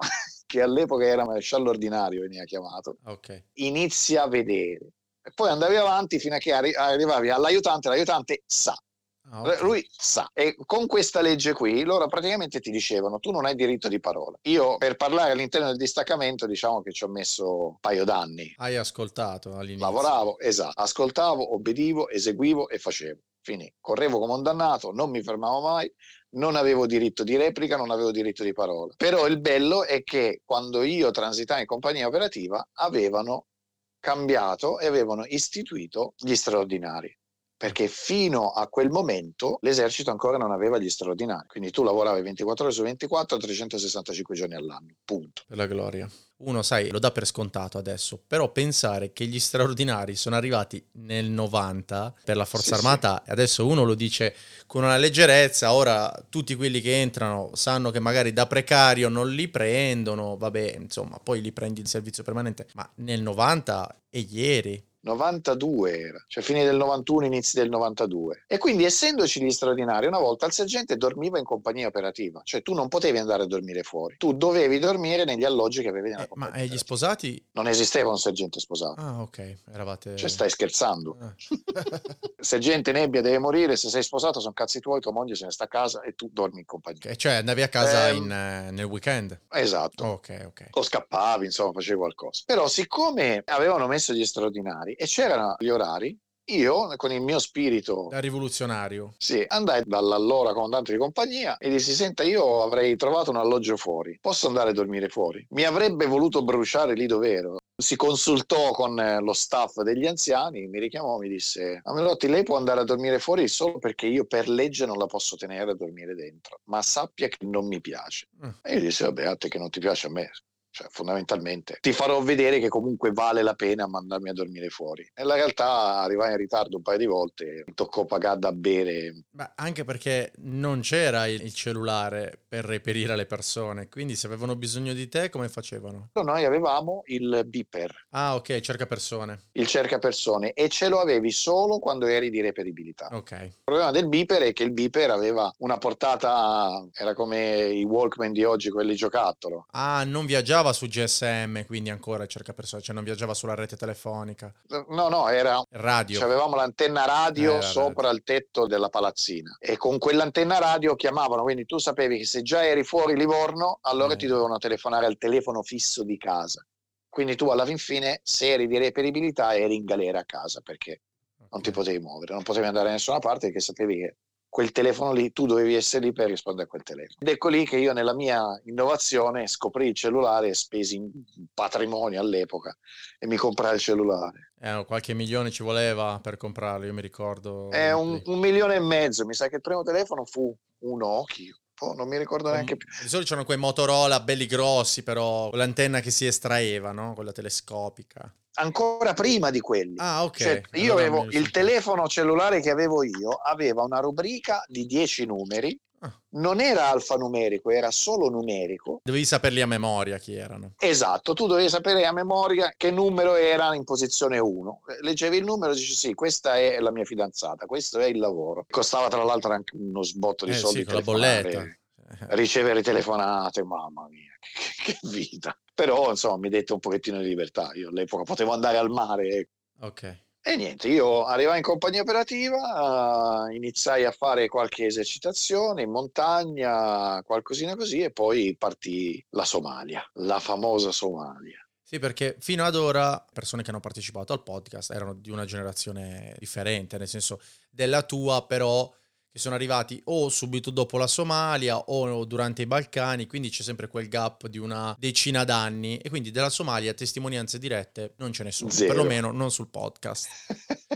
che all'epoca era maresciallo ordinario, veniva chiamato, okay. inizia a vedere. E poi andavi avanti fino a che arri- arrivavi all'aiutante, l'aiutante sa. Ah, okay. Lui sa. E con questa legge qui, loro praticamente ti dicevano: tu non hai diritto di parola. Io, per parlare all'interno del distaccamento, diciamo che ci ho messo un paio d'anni. Hai ascoltato all'inizio? Lavoravo, esatto. Ascoltavo, obbedivo, eseguivo e facevo. Finì. Correvo come un dannato, non mi fermavo mai non avevo diritto di replica, non avevo diritto di parola. Però il bello è che quando io transitai in compagnia operativa avevano cambiato e avevano istituito gli straordinari perché fino a quel momento l'esercito ancora non aveva gli straordinari. Quindi tu lavoravi 24 ore su 24, 365 giorni all'anno, punto. Per la gloria. Uno, sai, lo dà per scontato adesso, però pensare che gli straordinari sono arrivati nel 90 per la Forza sì, Armata, sì. adesso uno lo dice con una leggerezza, ora tutti quelli che entrano sanno che magari da precario non li prendono, vabbè, insomma, poi li prendi in servizio permanente, ma nel 90 e ieri 92 era, cioè fine del 91, inizi del 92. E quindi essendoci gli straordinari, una volta il sergente dormiva in compagnia operativa, cioè tu non potevi andare a dormire fuori, tu dovevi dormire negli alloggi che avevi nella eh, Ma e gli sposati? Non esisteva un sergente sposato. Ah, ok, eravate... Cioè stai scherzando. Ah. sergente Nebbia deve morire, se sei sposato sono cazzi tuoi, tua moglie se ne sta a casa e tu dormi in compagnia. Okay, cioè andavi a casa eh, in, uh, nel weekend? Esatto. ok, ok. O scappavi, insomma, facevi qualcosa. Però siccome avevano messo gli straordinari, e c'erano gli orari, io, con il mio spirito da rivoluzionario, sì, andai dall'allora comandante di compagnia e dissi: Senta, io avrei trovato un alloggio fuori, posso andare a dormire fuori? Mi avrebbe voluto bruciare lì dove ero. Si consultò con lo staff degli anziani, mi richiamò, mi disse: Amelotti, lei può andare a dormire fuori solo perché io per legge non la posso tenere a dormire dentro, ma sappia che non mi piace. Mm. E io dissi: Vabbè, a te che non ti piace a me, cioè, fondamentalmente ti farò vedere che comunque vale la pena mandarmi a dormire fuori. Nella realtà arrivai in ritardo un paio di volte, mi toccò pagare da bere. Beh, anche perché non c'era il cellulare per reperire le persone, quindi se avevano bisogno di te come facevano? Noi avevamo il beeper. Ah, ok, cerca persone. Il cerca persone e ce lo avevi solo quando eri di reperibilità. Ok. Il problema del beeper è che il beeper aveva una portata, era come i Walkman di oggi, quelli giocattolo. Ah, non viaggiava viaggiava su GSM, quindi ancora cerca persone, cioè non viaggiava sulla rete telefonica. No, no, era radio. Cioè avevamo l'antenna radio eh, sopra radio. il tetto della palazzina e con quell'antenna radio chiamavano, quindi tu sapevi che se già eri fuori Livorno, allora eh. ti dovevano telefonare al telefono fisso di casa. Quindi tu alla fin fine, se eri di reperibilità, eri in galera a casa perché non ti potevi muovere, non potevi andare da nessuna parte perché sapevi che quel telefono lì, tu dovevi essere lì per rispondere a quel telefono. Ed ecco lì che io nella mia innovazione scoprì il cellulare e spesi un patrimonio all'epoca e mi comprai il cellulare. Eh, qualche milione ci voleva per comprarlo, io mi ricordo. Eh, un, un, milione e mezzo, mi sa che il primo telefono fu un Nokia. Oh, non mi ricordo neanche più. Di solito c'erano quei Motorola belli grossi, però con l'antenna che si estraeva, no? Quella telescopica ancora prima di quelli. Ah, ok. Cioè, io allora avevo il telefono cellulare che avevo io, aveva una rubrica di 10 numeri. Ah. Non era alfanumerico, era solo numerico. Dovevi saperli a memoria chi erano. Esatto, tu dovevi sapere a memoria che numero era in posizione 1. Leggevi il numero e dici sì, questa è la mia fidanzata, questo è il lavoro. Costava tra l'altro anche uno sbotto di eh, soldi. Sì, con la bolletta. Ricevere telefonate, mamma mia, che, vita però insomma mi dette un pochettino di libertà. Io all'epoca potevo andare al mare. Ok. E niente, io arrivai in compagnia operativa, uh, iniziai a fare qualche esercitazione in montagna, qualcosina così, e poi partì la Somalia, la famosa Somalia. Sì, perché fino ad ora persone che hanno partecipato al podcast erano di una generazione differente, nel senso della tua, però che sono arrivati o subito dopo la Somalia o durante i Balcani, quindi c'è sempre quel gap di una decina d'anni e quindi della Somalia testimonianze dirette non ce ne sono, Zero. perlomeno non sul podcast.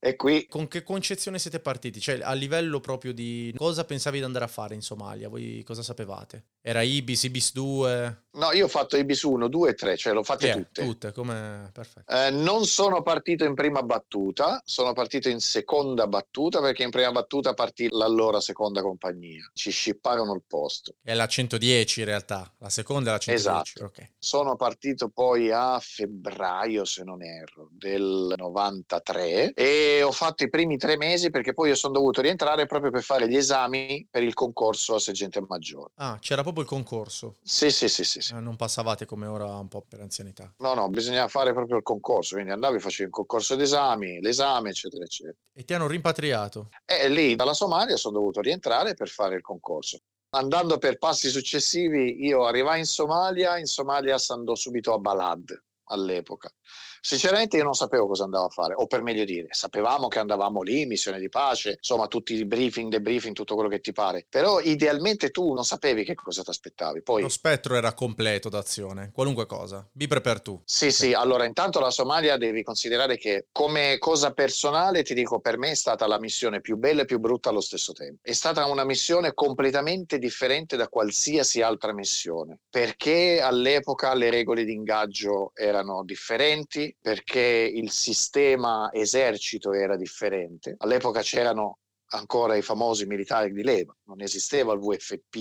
E qui... Con che concezione siete partiti? Cioè, a livello proprio di cosa pensavi di andare a fare in Somalia? Voi cosa sapevate? Era Ibis, Ibis 2? No, io ho fatto Ibis 1, 2 e 3, cioè l'ho fatte yeah, tutte. Tutte, come... Perfetto. Eh, non sono partito in prima battuta, sono partito in seconda battuta perché in prima battuta partì l'allora seconda compagnia. Ci scipparono il posto. È la 110 in realtà, la seconda è la 110. Esatto. Okay. Sono partito poi a febbraio, se non erro, del 93 e ho fatto i primi tre mesi perché poi io sono dovuto rientrare proprio per fare gli esami per il concorso a sergente maggiore. Ah, c'era proprio il concorso? Sì, sì, sì, sì. sì. Eh, non passavate come ora un po' per anzianità? No, no, bisognava fare proprio il concorso, quindi andavi, facevi il concorso d'esami, l'esame, eccetera, eccetera. E ti hanno rimpatriato? E lì dalla Somalia sono dovuto rientrare per fare il concorso. Andando per passi successivi, io arrivai in Somalia, in Somalia andò subito a Balad, all'epoca. Sinceramente io non sapevo cosa andavo a fare, o per meglio dire, sapevamo che andavamo lì, missione di pace, insomma tutti i briefing, debriefing, tutto quello che ti pare, però idealmente tu non sapevi che cosa ti aspettavi. Poi... Lo spettro era completo d'azione, qualunque cosa, be prepare tu. Sì, sì, allora intanto la Somalia devi considerare che come cosa personale ti dico, per me è stata la missione più bella e più brutta allo stesso tempo. È stata una missione completamente differente da qualsiasi altra missione, perché all'epoca le regole di ingaggio erano differenti, perché il sistema esercito era differente. All'epoca c'erano ancora i famosi militari di leva, non esisteva il VFP,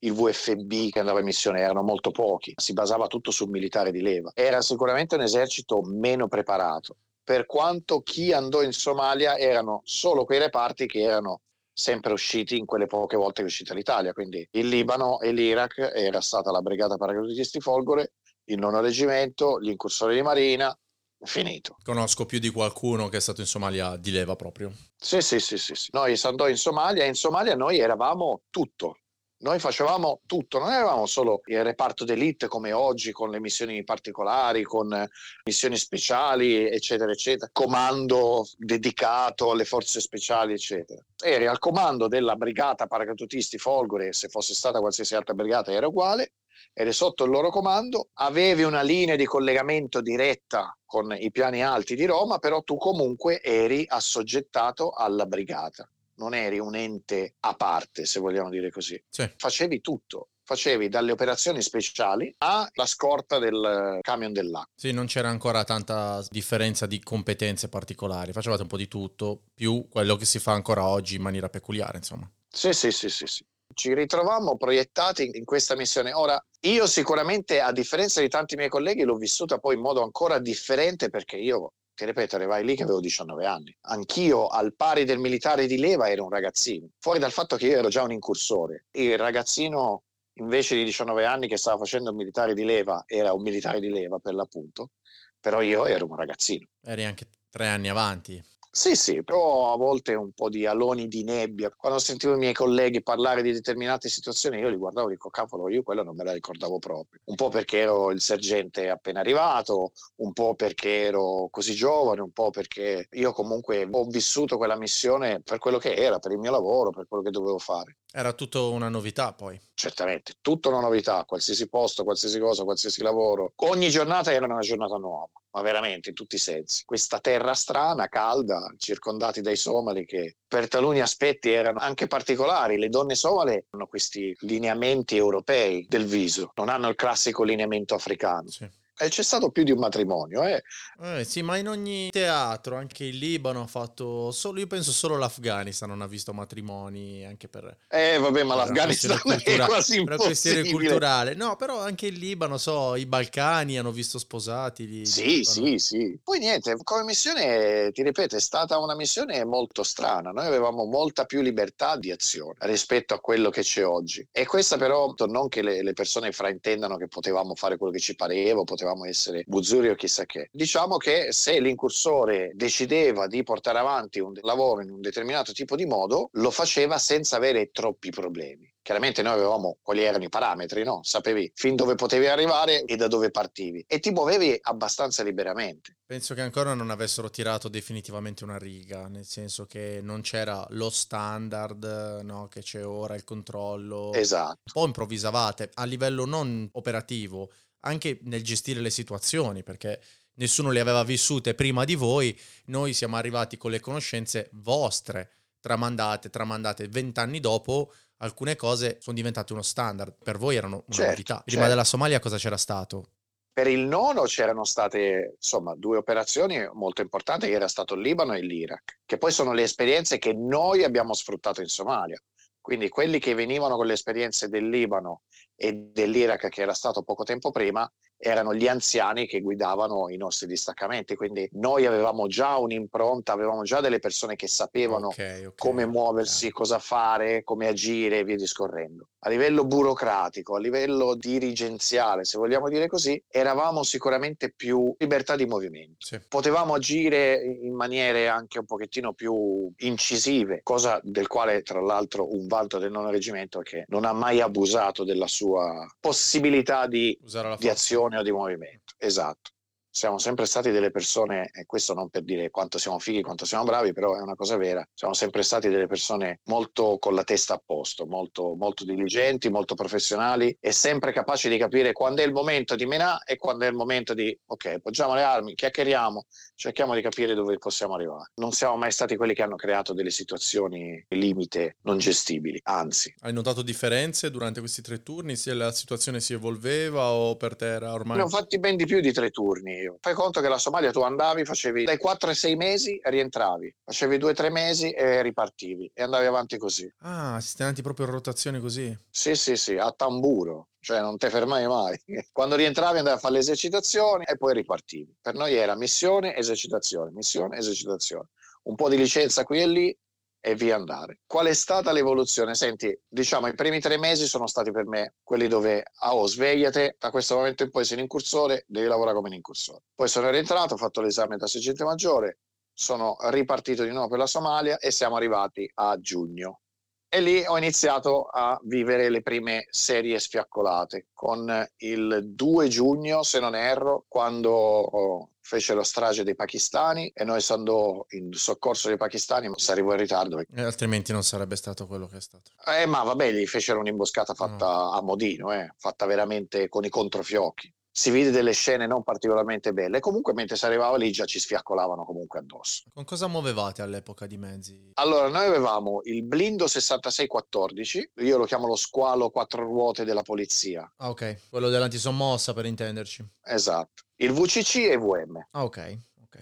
il VFB che andava in missione, erano molto pochi, si basava tutto sul militare di leva. Era sicuramente un esercito meno preparato, per quanto chi andò in Somalia erano solo quei reparti che erano sempre usciti in quelle poche volte che è uscita l'Italia, quindi il Libano e l'Iraq era stata la brigata paracadutisti Folgore, il nono reggimento, gli incursori di marina, finito. Conosco più di qualcuno che è stato in Somalia di leva proprio. Sì, sì, sì, sì. sì. Noi si andò in Somalia e in Somalia noi eravamo tutto. Noi facevamo tutto, non eravamo solo il reparto d'elite come oggi con le missioni particolari, con missioni speciali, eccetera, eccetera, comando dedicato alle forze speciali, eccetera. Eri al comando della brigata paracadutisti Folgore, se fosse stata qualsiasi altra brigata era uguale, eri sotto il loro comando, avevi una linea di collegamento diretta con i piani alti di Roma, però tu comunque eri assoggettato alla brigata, non eri un ente a parte, se vogliamo dire così. Sì. Facevi tutto, facevi dalle operazioni speciali alla scorta del camion dell'acqua. Sì, non c'era ancora tanta differenza di competenze particolari, facevate un po' di tutto, più quello che si fa ancora oggi in maniera peculiare, insomma. Sì, sì, sì, sì, sì. Ci ritrovammo proiettati in questa missione. Ora, io sicuramente, a differenza di tanti miei colleghi, l'ho vissuta poi in modo ancora differente perché io ti ripeto, arrivai lì che avevo 19 anni. Anch'io, al pari del militare di leva, ero un ragazzino. Fuori dal fatto che io ero già un incursore. Il ragazzino, invece di 19 anni che stava facendo il militare di leva, era un militare di leva per l'appunto. Però io ero un ragazzino. Eri anche tre anni avanti. Sì, sì, però a volte un po' di aloni di nebbia. Quando sentivo i miei colleghi parlare di determinate situazioni, io li guardavo e dico, cavolo, io quella non me la ricordavo proprio. Un po' perché ero il sergente appena arrivato, un po' perché ero così giovane, un po' perché io comunque ho vissuto quella missione per quello che era, per il mio lavoro, per quello che dovevo fare. Era tutto una novità poi. Certamente, tutta una novità, qualsiasi posto, qualsiasi cosa, qualsiasi lavoro. Ogni giornata era una giornata nuova ma veramente in tutti i sensi. Questa terra strana, calda, circondati dai somali che per taluni aspetti erano anche particolari. Le donne somale hanno questi lineamenti europei del viso, non hanno il classico lineamento africano. Sì. E c'è stato più di un matrimonio, eh. Eh, sì, ma in ogni teatro, anche il Libano ha fatto solo, io penso solo l'Afghanistan non ha visto matrimoni, anche per... Eh, vabbè, ma l'Afghanistan questione è cultura- quasi per una questione impossibile. culturale. No, però anche il Libano, so, i Balcani hanno visto sposati. Lì, Sì, sì, sì. Poi niente, come missione, ti ripeto, è stata una missione molto strana. Noi avevamo molta più libertà di azione rispetto a quello che c'è oggi. E questa però, non che le, le persone fraintendano che potevamo fare quello che ci pareva, potevamo essere buzzuri o chissà che. Diciamo che se l'incursore decideva di portare avanti un lavoro in un determinato tipo di modo, lo faceva senza avere troppi problemi. Chiaramente noi avevamo quali erano i parametri, no? Sapevi fin dove potevi arrivare e da dove partivi e ti muovevi abbastanza liberamente. Penso che ancora non avessero tirato definitivamente una riga, nel senso che non c'era lo standard, no, che c'è ora, il controllo. Esatto. Un po' improvvisavate a livello non operativo, anche nel gestire le situazioni, perché nessuno le aveva vissute prima di voi, noi siamo arrivati con le conoscenze vostre, tramandate, tramandate vent'anni dopo, alcune cose sono diventate uno standard, per voi erano una Certo, novità. Prima certo. della Somalia cosa c'era stato? Per il nono c'erano state insomma due operazioni molto importanti, che era stato il Libano e l'Iraq, che poi sono le esperienze che noi abbiamo sfruttato in Somalia. Quindi quelli che venivano con le esperienze del Libano e dell'Iraq, che era stato poco tempo prima, erano gli anziani che guidavano i nostri distaccamenti. Quindi noi avevamo già un'impronta, avevamo già delle persone che sapevano Ok, ok, come muoversi, chiaro. cosa fare, come agire e via discorrendo. A livello burocratico, a livello dirigenziale, se vogliamo dire così, eravamo sicuramente più libertà di movimento. Sì. Potevamo agire in maniere anche un pochettino più incisive, cosa del quale tra l'altro un vanto del nono reggimento è che non ha mai abusato della sua possibilità di, di azione o di movimento. Esatto. Siamo sempre stati delle persone, e questo non per dire quanto siamo fighi, quanto siamo bravi, però è una cosa vera, siamo sempre stati delle persone molto con la testa a posto, molto, molto diligenti, molto professionali e sempre capaci di capire quando è il momento di menà e quando è il momento di, ok, poggiamo le armi, chiacchieriamo, cerchiamo di capire dove possiamo arrivare. Non siamo mai stati quelli che hanno creato delle situazioni limite non gestibili, anzi. Hai notato differenze durante questi tre turni? Se la situazione si evolveva o per te era ormai... Ne ho fatti ben di più di tre turni io. Fai conto che la Somalia tu andavi, facevi dai 4 ai 6 mesi rientravi, facevi 2-3 mesi e ripartivi e andavi avanti così. Ah, siete andati proprio in rotazione così? Sì, sì, sì, a tamburo cioè non ti fermavi mai. Quando rientravi andavi a fare le esercitazioni e poi ripartivi. Per noi era missione, esercitazione, missione, esercitazione. Un po' di licenza qui e lì e via andare. Qual è stata l'evoluzione? Senti, diciamo, i primi tre mesi sono stati per me quelli dove, ah, oh, svegliate, da questo momento in poi sei un incursore, devi lavorare come un incursore. Poi sono rientrato, ho fatto l'esame da sergente maggiore, sono ripartito di nuovo per la Somalia e siamo arrivati a giugno. E lì ho iniziato a vivere le prime serie sfiaccolate, con il 2 giugno, se non erro, quando fece lo strage dei pakistani e noi essendo in soccorso dei pakistani si arrivò in ritardo. Eh, altrimenti non sarebbe stato quello che è stato. Eh, ma vabbè, gli fecero un'imboscata fatta no. a modino, eh, fatta veramente con i controfiocchi si vide delle scene non particolarmente belle. Comunque, mentre si arrivava lì, già ci sfiaccolavano comunque addosso. Con cosa muovevate all'epoca di mezzi? Allora, noi avevamo il blindo 6614, io lo chiamo lo squalo quattro ruote della polizia. Ah, ok, quello dell'antisommossa per intenderci. Esatto. Il VCC e VM. Ah, ok.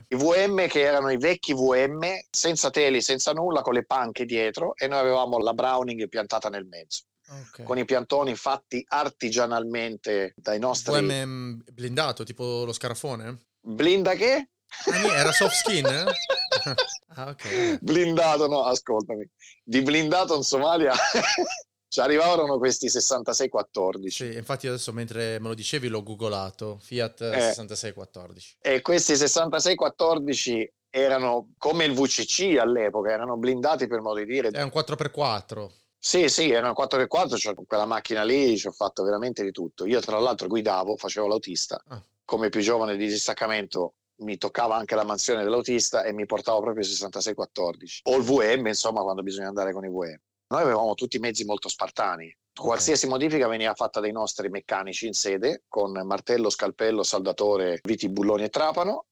I VM che erano i vecchi VM senza teli, senza nulla, con le panche dietro e noi avevamo la Browning piantata nel mezzo okay. con i piantoni fatti artigianalmente dai nostri... VM blindato, tipo lo scarafone? Blinda che? Ah, era soft skin? Eh? ah, okay. Blindato, no, ascoltami. Di blindato in Somalia ci arrivarono questi 6614. Sì, infatti adesso mentre me lo dicevi l'ho googolato, Fiat eh, 6614. E questi 6614 erano come il VCC all'epoca, erano blindati per modo di dire. È un 4x4. Sì, sì, era una 4x4, cioè quella macchina lì ci ho fatto veramente di tutto. Io tra l'altro guidavo, facevo l'autista, ah. come più giovane di distaccamento mi toccava anche la mansione dell'autista e mi portavo proprio il 6614 o il VM, insomma, quando bisogna andare con i VM. Noi avevamo tutti i mezzi molto spartani. Qualsiasi okay. modifica veniva fatta dai nostri meccanici in sede con martello, scalpello, saldatore, viti, bulloni e trapano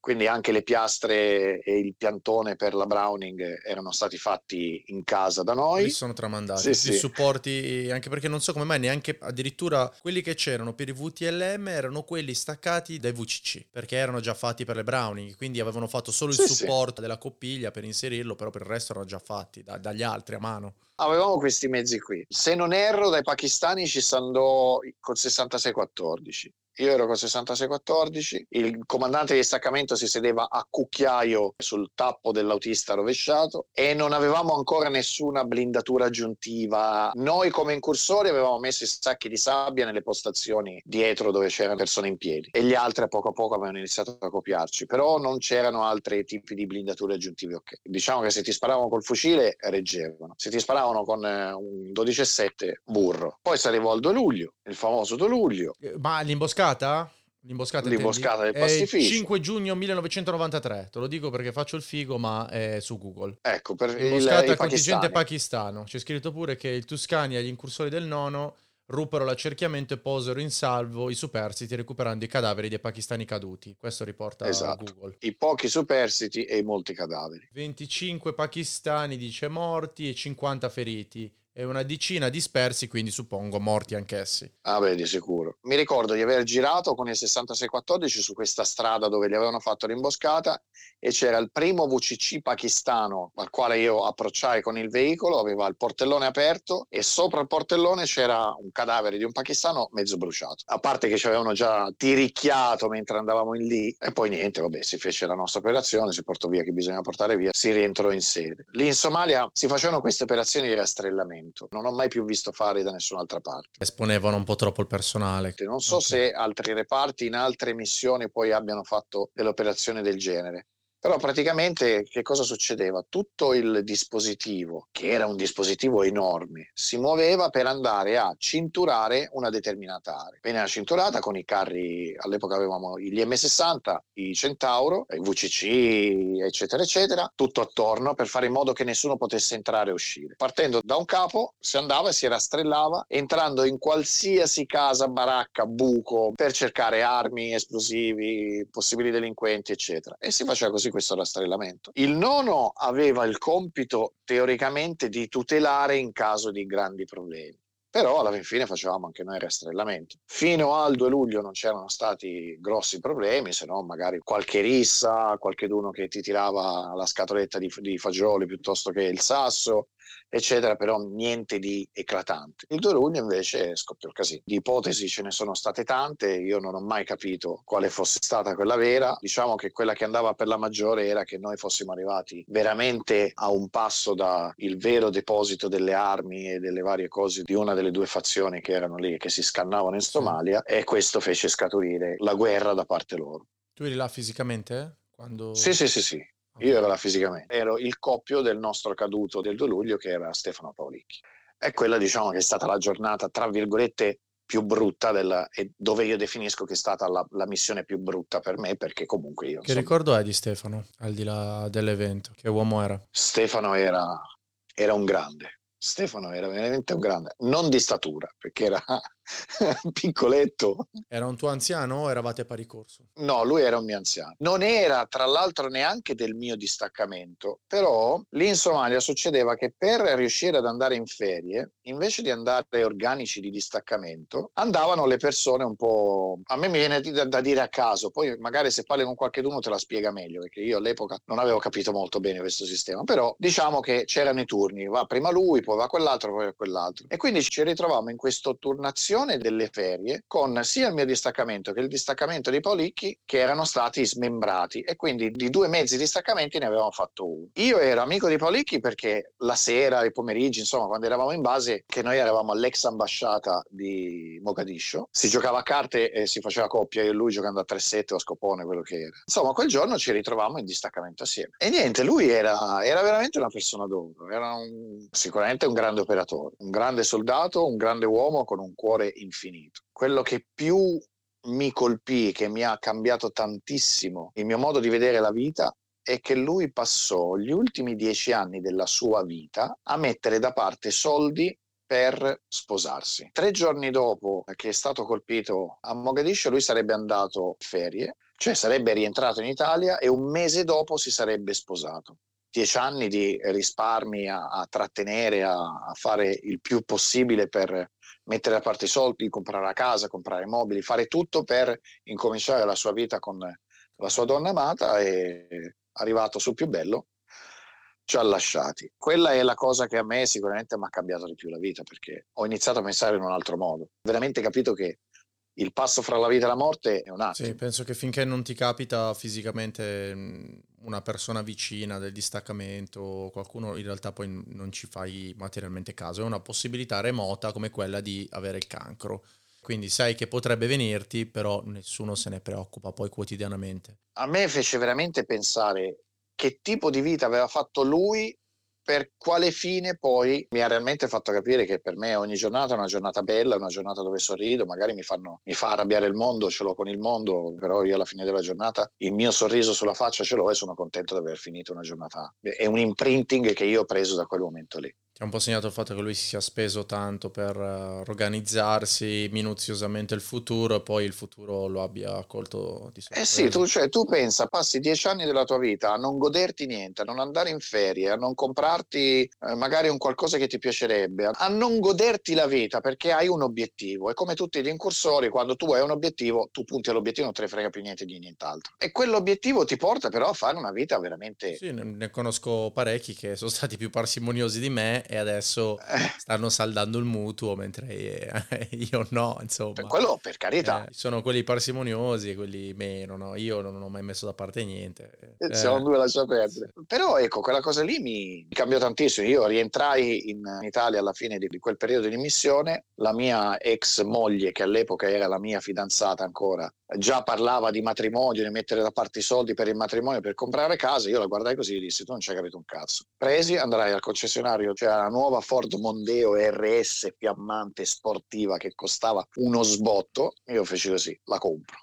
quindi anche le piastre e il piantone per la Browning erano stati fatti in casa da noi. Li sono tramandati, sì, sì. supporti, anche perché non so come mai neanche addirittura quelli che c'erano per i VTLM erano quelli staccati dai VCC, perché erano già fatti per le Browning, quindi avevano fatto solo il sì, supporto sì. della coppiglia per inserirlo, però per il resto erano già fatti da, dagli altri a mano. Avevamo questi mezzi qui. Se non erro, dai pakistani ci andò col 6614 io ero con 6614, il comandante di staccamento si sedeva a cucchiaio sul tappo dell'autista rovesciato e non avevamo ancora nessuna blindatura aggiuntiva. Noi come incursori avevamo messo i sacchi di sabbia nelle postazioni dietro dove c'erano persone in piedi e gli altri a poco a poco avevano iniziato a copiarci, però non c'erano altri tipi di blindature aggiuntive. Okay. Diciamo che se ti sparavano col fucile reggevano, se ti sparavano con eh, un 12-7 burro. Poi si arrivò al 2 luglio, il famoso 2 luglio. Eh, ma l'imboscata l'imboscata? L'imboscata, L'imboscata del pastificio. 5 giugno 1993, te lo dico perché faccio il figo, ma è su Google. Ecco, per Imboscata il, al contingente pakistano. C'è scritto pure che il Tuscani e gli incursori del nono ruppero l'accerchiamento e posero in salvo i superstiti recuperando i cadaveri dei pakistani caduti. Questo riporta esatto. Google. I pochi superstiti e i molti cadaveri. 25 pakistani, dice, morti e 50 feriti e una decina dispersi, quindi suppongo morti anch'essi. Ah beh, di sicuro. Mi ricordo di aver girato con il 6614 su questa strada dove gli avevano fatto l'imboscata e c'era il primo VCC pakistano al quale io approcciai con il veicolo, aveva il portellone aperto e sopra il portellone c'era un cadavere di un pakistano mezzo bruciato. A parte che ci avevano già tiricchiato mentre andavamo in lì e poi niente, vabbè, si fece la nostra operazione, si portò via chi bisogna portare via, si rientrò in sede. Lì in Somalia si facevano queste operazioni di rastrellamento, non ho mai più visto fare da nessun'altra parte. Esponevano un po' troppo il personale. Non so okay. se altri reparti in altre missioni poi abbiano fatto delle operazioni del genere Però praticamente che cosa succedeva? Tutto il dispositivo, che era un dispositivo enorme, si muoveva per andare a cinturare una determinata area. Veniva cinturata con i carri, all'epoca avevamo gli M60, i Centauro, i VCC, eccetera, eccetera, tutto attorno per fare in modo che nessuno potesse entrare e uscire. Partendo da un capo si andava e si rastrellava, entrando in qualsiasi casa, baracca, buco, per cercare armi, esplosivi, possibili delinquenti, eccetera. E si faceva così questo rastrellamento. Il nono aveva il compito teoricamente di tutelare in caso di grandi problemi però alla fine facevamo anche noi il rastrellamento. Fino al 2 luglio non c'erano stati grossi problemi, se no magari qualche rissa, qualcheduno che ti tirava la scatoletta di, di fagioli piuttosto che il sasso, eccetera, però niente di eclatante. Il 2 luglio invece scoppiò il casino. Di ipotesi ce ne sono state tante, io non ho mai capito quale fosse stata quella vera. Diciamo che quella che andava per la maggiore era che noi fossimo arrivati veramente a un passo dal vero deposito delle armi e delle varie cose di una delle due fazioni che erano lì e che si scannavano in Somalia e questo fece scaturire la guerra da parte loro. Tu eri là fisicamente? Quando... Sì, sì, sì, sì. Io ero là fisicamente, ero il coppio del nostro caduto del 2 luglio che era Stefano Paolicchi. E quella diciamo che è stata la giornata, tra virgolette, più brutta della, e dove io definisco che è stata la, la, missione più brutta per me perché comunque io... Che insomma, ricordo hai di Stefano, al di là dell'evento? Che uomo era? Stefano era, era un grande, Stefano era veramente un grande, non di statura, perché era piccoletto. Era un tuo anziano o eravate a pari corso? No, lui era un mio anziano. Non era tra l'altro neanche del mio distaccamento, però lì in Somalia succedeva che per riuscire ad andare in ferie, invece di andare organici di distaccamento, andavano le persone un po'... A me mi viene da, da dire a caso, poi magari se parli con qualcuno te la spiega meglio, perché io all'epoca non avevo capito molto bene questo sistema, però diciamo che c'erano i turni, va prima lui, poi va quell'altro, poi va quell'altro. E quindi ci ritrovavamo in questa turnazione gestione delle ferie con sia il mio distaccamento che il distaccamento di Policchi che erano stati smembrati e quindi di due mezzi distaccamenti ne avevamo fatto uno. Io ero amico di Policchi perché la sera, i pomeriggi, insomma, quando eravamo in base, che noi eravamo all'ex ambasciata di Mogadiscio, si giocava a carte e si faceva coppia, io e lui giocando a 3-7 o a scopone, quello che era. Insomma, quel giorno ci ritrovavamo in distaccamento assieme. E niente, lui era, era veramente una persona d'oro, era un, sicuramente un grande operatore, un grande soldato, un grande uomo con un cuore infinito. Quello che più mi colpì, che mi ha cambiato tantissimo il mio modo di vedere la vita, è che lui passò gli ultimi dieci anni della sua vita a mettere da parte soldi per sposarsi. Tre giorni dopo che è stato colpito a Mogadiscio, lui sarebbe andato in ferie, cioè sarebbe rientrato in Italia e un mese dopo si sarebbe sposato. Dieci anni di risparmi a, a trattenere, a, a, fare il più possibile per mettere da parte i soldi, comprare la casa, comprare mobili, fare tutto per incominciare la sua vita con la sua donna amata e arrivato sul più bello ci ha lasciati. Quella è la cosa che a me sicuramente mi ha cambiato di più la vita perché ho iniziato a pensare in un altro modo. Veramente capito che il passo fra la vita e la morte è un attimo. Sì, penso che finché non ti capita fisicamente una persona vicina del distaccamento, qualcuno in realtà poi non ci fai materialmente caso, è una possibilità remota come quella di avere il cancro. Quindi sai che potrebbe venirti, però nessuno se ne preoccupa poi quotidianamente. A me fece veramente pensare che tipo di vita aveva fatto lui per quale fine poi mi ha realmente fatto capire che per me ogni giornata è una giornata bella, una giornata dove sorrido, magari mi, fanno, mi fa arrabbiare il mondo, ce l'ho con il mondo, però io alla fine della giornata il mio sorriso sulla faccia ce l'ho e sono contento di aver finito una giornata. È un imprinting che io ho preso da quel momento lì. Ha un po' segnato il fatto che lui si sia speso tanto per uh, organizzarsi minuziosamente il futuro e poi il futuro lo abbia colto di sorpresa. Eh sì, tu, cioè, tu pensa, passi dieci anni della tua vita a non goderti niente, a non andare in ferie, a non comprarti eh, magari un qualcosa che ti piacerebbe, a non goderti la vita perché hai un obiettivo. E come tutti gli incursori, quando tu hai un obiettivo, tu punti all'obiettivo, non te ne frega più niente di nient'altro. E quell'obiettivo ti porta però a fare una vita veramente... Sì, ne conosco parecchi che sono stati più parsimoniosi di me e adesso eh. stanno saldando il mutuo mentre io no, insomma. Per quello per carità. Eh, sono quelli parsimoniosi e quelli meno, no? Io non ho mai messo da parte niente. Eh. Siamo due lascia perdere. Però ecco, quella cosa lì mi cambiò tantissimo. Io rientrai in Italia alla fine di quel periodo di missione, la mia ex moglie, che all'epoca era la mia fidanzata ancora, già parlava di matrimonio, di mettere da parte i soldi per il matrimonio, per comprare casa, io la guardai così e dissi, tu non ci hai capito un cazzo. Presi, andrai al concessionario, c'era la nuova Ford Mondeo RS fiammante sportiva che costava uno sbotto, io feci così, la compro.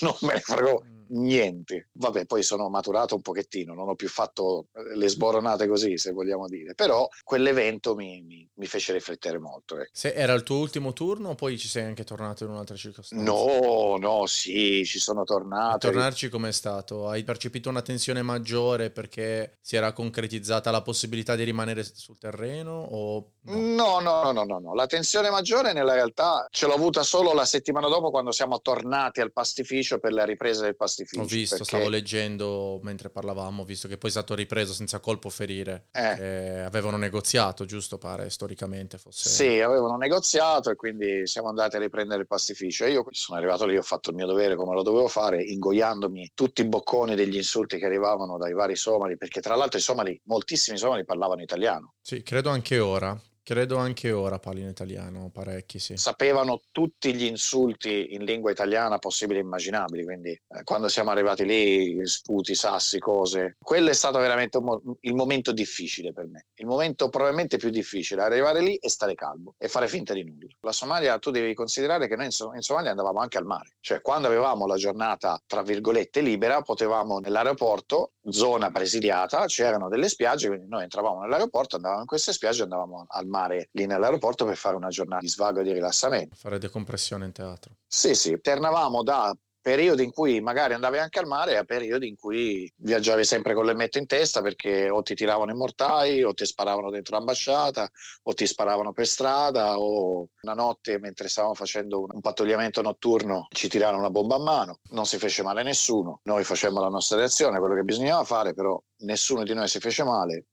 Non me ne frego niente. Vabbè, poi sono maturato un pochettino, non ho più fatto eh, le sboronate così, se vogliamo dire, però quell'evento mi, mi, mi fece riflettere molto. Eh. Se era il tuo ultimo turno o poi ci sei anche tornato in un'altra circostanza? No, no, sì, ci sono tornato. A tornarci com'è stato? Hai percepito una tensione maggiore perché si era concretizzata la possibilità di rimanere sul terreno o no? No, no, no, no, no. La tensione maggiore nella realtà ce l'ho avuta solo la settimana dopo quando siamo tornati al pastificio per la ripresa del pastificio ho visto, perché... stavo leggendo mentre parlavamo, ho visto che poi è stato ripreso senza colpo ferire. Eh. avevano negoziato, giusto pare, storicamente fosse... Sì, avevano negoziato e quindi siamo andati a riprendere il pastificio. Io sono arrivato lì, ho fatto il mio dovere come lo dovevo fare, ingoiandomi tutti i bocconi degli insulti che arrivavano dai vari somali, perché tra l'altro i somali, moltissimi somali parlavano italiano. Sì, credo anche ora. Credo anche ora parli in italiano, parecchi, sì. Sapevano tutti gli insulti in lingua italiana possibili e immaginabili, quindi eh, quando siamo arrivati lì, sputi, sassi, cose, quello è stato veramente mo- il momento difficile per me. Il momento probabilmente più difficile, arrivare lì e stare calmo e fare finta di nulla. La Somalia, tu devi considerare che noi in, so- in Somalia andavamo anche al mare, cioè quando avevamo la giornata, tra virgolette, libera, potevamo nell'aeroporto, zona presidiata, c'erano delle spiagge, quindi noi entravamo nell'aeroporto, andavamo in queste spiagge e andavamo al mare mare lì nell'aeroporto per fare una giornata di svago e di rilassamento. Fare decompressione in teatro. Sì, sì, tornavamo da periodi in cui magari andavi anche al mare a periodi in cui viaggiavi sempre con l'elmetto in testa perché o ti tiravano i mortai o ti sparavano dentro l'ambasciata o ti sparavano per strada o una notte mentre stavamo facendo un pattugliamento notturno ci tirarono una bomba a mano non si fece male nessuno noi facemmo la nostra reazione quello che bisognava fare però nessuno di noi si fece male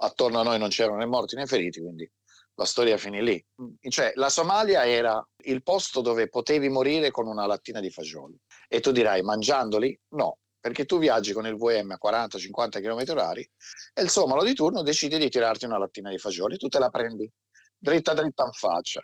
attorno a noi non c'erano né morti né feriti, quindi la storia finì lì. Cioè, la Somalia era il posto dove potevi morire con una lattina di fagioli. E tu dirai, mangiandoli? No, perché tu viaggi con il VM a 40-50 km orari e il somalo di turno decide di tirarti una lattina di fagioli, tu te la prendi dritta dritta in faccia.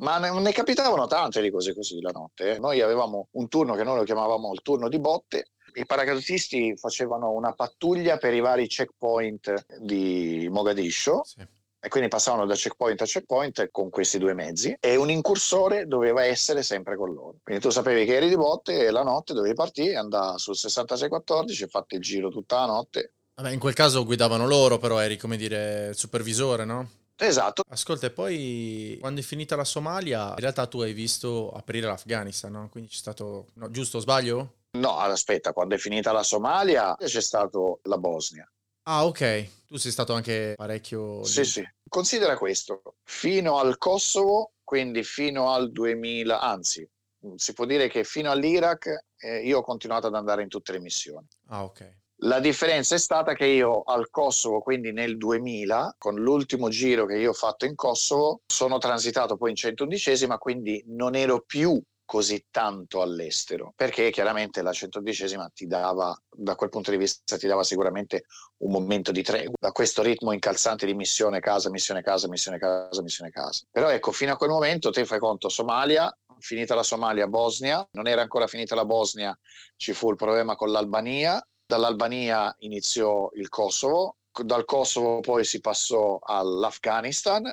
Ma ne, ne capitavano tante di cose così la notte. Eh. Noi avevamo un turno che noi lo chiamavamo il turno di botte, i paracadutisti facevano una pattuglia per i vari checkpoint di Mogadiscio. Sì. E quindi passavano da checkpoint a checkpoint con questi due mezzi e un incursore doveva essere sempre con loro. Quindi tu sapevi che eri di botte e la notte dovevi partire, andare sul 6614 e fatti il giro tutta la notte. Vabbè, in quel caso guidavano loro, però eri come dire il supervisore, no? Esatto. Ascolta, e poi quando è finita la Somalia, in realtà tu hai visto aprire l'Afghanistan, no? Quindi c'è stato... No, giusto, sbaglio? No, aspetta, quando è finita la Somalia c'è stato la Bosnia. Ah, ok. Tu sei stato anche parecchio... Sì, sì. Considera questo. Fino al Kosovo, quindi fino al 2000, anzi, si può dire che fino all'Iraq eh, io ho continuato ad andare in tutte le missioni. Ah, ok. La differenza è stata che io al Kosovo, quindi nel 2000, con l'ultimo giro che io ho fatto in Kosovo, sono transitato poi in 111, quindi non ero più così tanto all'estero, perché chiaramente la 110esima ti dava, da quel punto di vista, ti dava sicuramente un momento di tregua, da questo ritmo incalzante di missione casa, missione casa, missione casa, missione casa. Però ecco, fino a quel momento te fai conto Somalia, finita la Somalia, Bosnia, non era ancora finita la Bosnia, ci fu il problema con l'Albania, dall'Albania iniziò il Kosovo, dal Kosovo poi si passò all'Afghanistan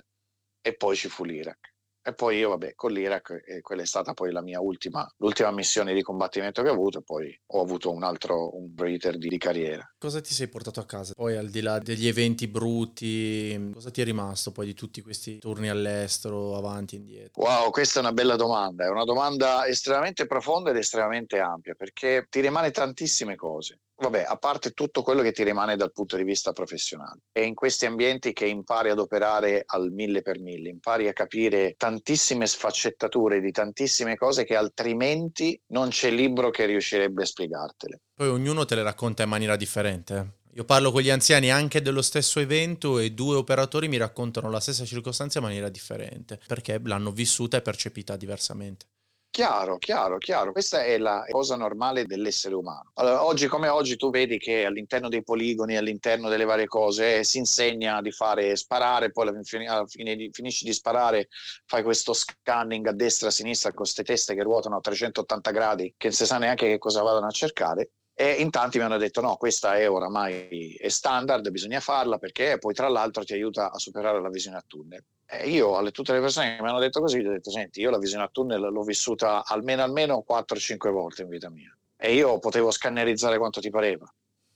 e poi ci fu l'Iraq. E poi io, vabbè, con l'Iraq, e quella è stata poi la mia ultima, l'ultima missione di combattimento che ho avuto, e poi ho avuto un altro, un breeder di, di, carriera. Cosa ti sei portato a casa? Poi al di là degli eventi brutti, cosa ti è rimasto poi di tutti questi turni all'estero, avanti e indietro? Wow, questa è una bella domanda, è una domanda estremamente profonda ed estremamente ampia, perché ti rimane tantissime cose vabbè, a parte tutto quello che ti rimane dal punto di vista professionale. È in questi ambienti che impari ad operare al mille per mille, impari a capire tantissime sfaccettature di tantissime cose che altrimenti non c'è libro che riuscirebbe a spiegartele. Poi ognuno te le racconta in maniera differente. Eh. Io parlo con gli anziani anche dello stesso evento e due operatori mi raccontano la stessa circostanza in maniera differente, perché l'hanno vissuta e percepita diversamente. Chiaro, chiaro, chiaro. Questa è la cosa normale dell'essere umano. Allora, oggi come oggi tu vedi che all'interno dei poligoni, all'interno delle varie cose, eh, si insegna di fare sparare, poi alla fine, di, finisci di sparare, fai questo scanning a destra, a sinistra con queste teste che ruotano a 380 gradi, che non si sa neanche che cosa vadano a cercare. E in tanti mi hanno detto no, questa è oramai è standard, bisogna farla perché poi tra l'altro ti aiuta a superare la visione a tunnel. E io alle tutte le persone che mi hanno detto così, ho detto senti, io la visione a tunnel l'ho vissuta almeno almeno 4-5 volte in vita mia e io potevo scannerizzare quanto ti pareva.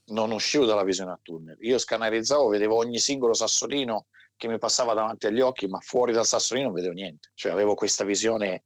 Non uscivo dalla visione a tunnel, io scannerizzavo, vedevo ogni singolo sassolino che mi passava davanti agli occhi, ma fuori dal sassolino non vedevo niente. Cioè avevo questa visione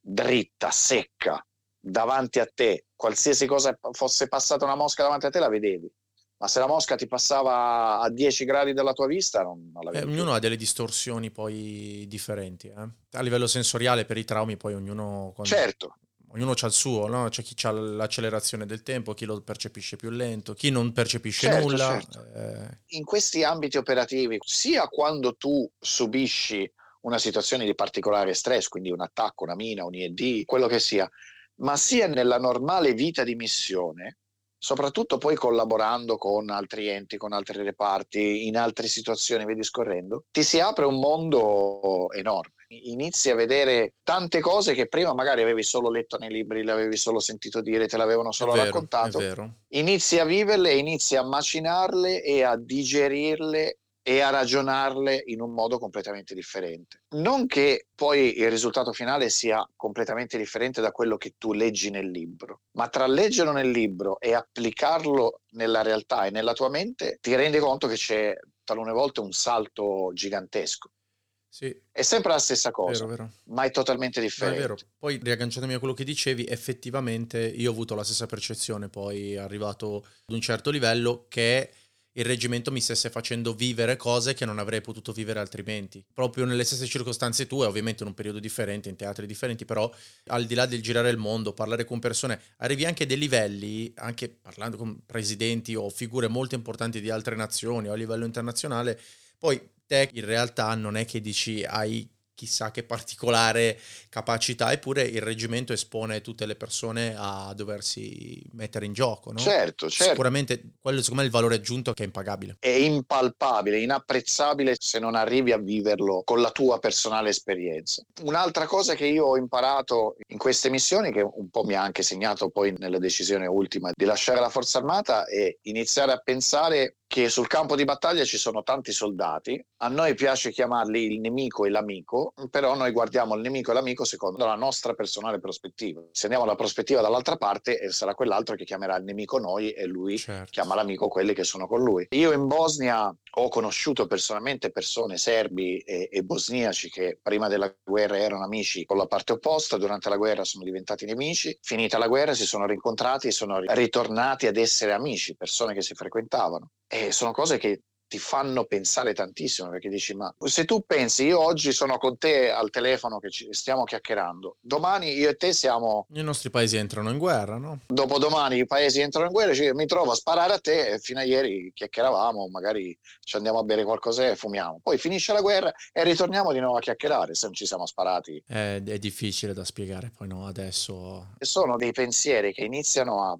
dritta, secca, davanti a te, qualsiasi cosa fosse passata una mosca davanti a te la vedevi. Ma se la mosca ti passava a 10 gradi dalla tua vista, non, non eh, ognuno ha delle distorsioni poi differenti. Eh? A livello sensoriale, per i traumi, poi ognuno. Quando... Certo. Ognuno ha il suo, no? C'è chi ha l'accelerazione del tempo, chi lo percepisce più lento, chi non percepisce certo, nulla. Certo. Eh... In questi ambiti operativi, sia quando tu subisci una situazione di particolare stress, quindi un attacco, una mina, un IED, quello che sia, ma sia nella normale vita di missione, soprattutto poi collaborando con altri enti, con altri reparti, in altre situazioni, vedi scorrendo, ti si apre un mondo enorme. Inizi a vedere tante cose che prima magari avevi solo letto nei libri, le avevi solo sentito dire, te l'avevano solo vero, raccontato. Inizi a viverle, inizi a macinarle e a digerirle e a ragionarle in un modo completamente differente. Non che poi il risultato finale sia completamente differente da quello che tu leggi nel libro, ma tra leggerlo nel libro e applicarlo nella realtà e nella tua mente ti rendi conto che c'è talune volte un salto gigantesco. Sì. È sempre la stessa cosa, vero, vero. ma è totalmente differente. No, è vero. Poi riagganciandomi a quello che dicevi, effettivamente io ho avuto la stessa percezione, poi arrivato ad un certo livello, che il reggimento mi stesse facendo vivere cose che non avrei potuto vivere altrimenti. Proprio nelle stesse circostanze tue, ovviamente in un periodo differente, in teatri differenti, però al di là del girare il mondo, parlare con persone, arrivi anche a dei livelli, anche parlando con presidenti o figure molto importanti di altre nazioni o a livello internazionale, poi te in realtà non è che dici hai chissà che particolare capacità, eppure il reggimento espone tutte le persone a doversi mettere in gioco. No? Certo, certo. Sicuramente quello secondo me è il valore aggiunto che è impagabile. È impalpabile, inapprezzabile se non arrivi a viverlo con la tua personale esperienza. Un'altra cosa che io ho imparato in queste missioni, che un po' mi ha anche segnato poi nella decisione ultima di lasciare la Forza Armata, è iniziare a pensare che sul campo di battaglia ci sono tanti soldati, a noi piace chiamarli il nemico e l'amico, però noi guardiamo il nemico e l'amico secondo la nostra personale prospettiva. Se andiamo alla prospettiva dall'altra parte, eh, sarà quell'altro che chiamerà il nemico noi e lui certo. chiama l'amico quelli che sono con lui. Io in Bosnia ho conosciuto personalmente persone serbi e, e bosniaci che prima della guerra erano amici con la parte opposta, durante la guerra sono diventati nemici, finita la guerra si sono rincontrati e sono ritornati ad essere amici, persone che si frequentavano. E sono cose che ti fanno pensare tantissimo perché dici ma se tu pensi io oggi sono con te al telefono che ci stiamo chiacchierando domani io e te siamo i nostri paesi entrano in guerra no? dopodomani i paesi entrano in guerra cioè, mi trovo a sparare a te e fino a ieri chiacchieravamo magari ci andiamo a bere qualcosa e fumiamo poi finisce la guerra e ritorniamo di nuovo a chiacchierare se non ci siamo sparati è, è difficile da spiegare poi no adesso sono dei pensieri che iniziano a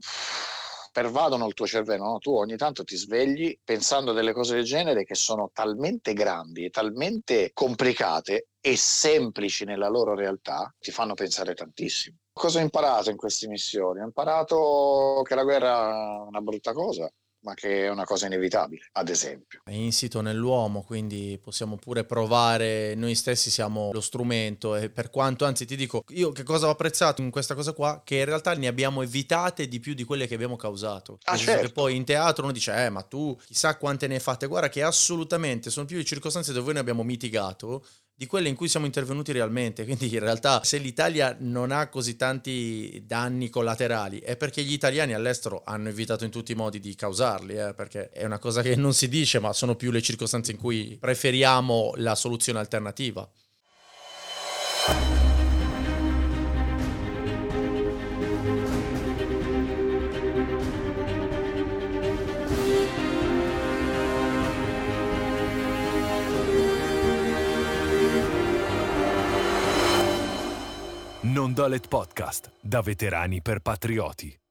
pervadono il tuo cervello, no? tu ogni tanto ti svegli pensando delle cose del genere che sono talmente grandi e talmente complicate e semplici nella loro realtà, ti fanno pensare tantissimo. Cosa ho imparato in queste missioni? Ho imparato che la guerra è una brutta cosa, ma che è una cosa inevitabile, ad esempio. È insito nell'uomo, quindi possiamo pure provare, noi stessi siamo lo strumento e per quanto, anzi ti dico, io che cosa ho apprezzato in questa cosa qua, che in realtà ne abbiamo evitate di più di quelle che abbiamo causato. Ah, certo. Che poi in teatro uno dice, eh ma tu chissà quante ne hai fatte, guarda che assolutamente sono più le circostanze dove noi ne abbiamo mitigato di quelle in cui siamo intervenuti realmente. Quindi in realtà se l'Italia non ha così tanti danni collaterali è perché gli italiani all'estero hanno evitato in tutti i modi di causarli, eh, perché è una cosa che non si dice, ma sono più le circostanze in cui preferiamo la soluzione alternativa. Non Dolet Podcast, da veterani per patrioti.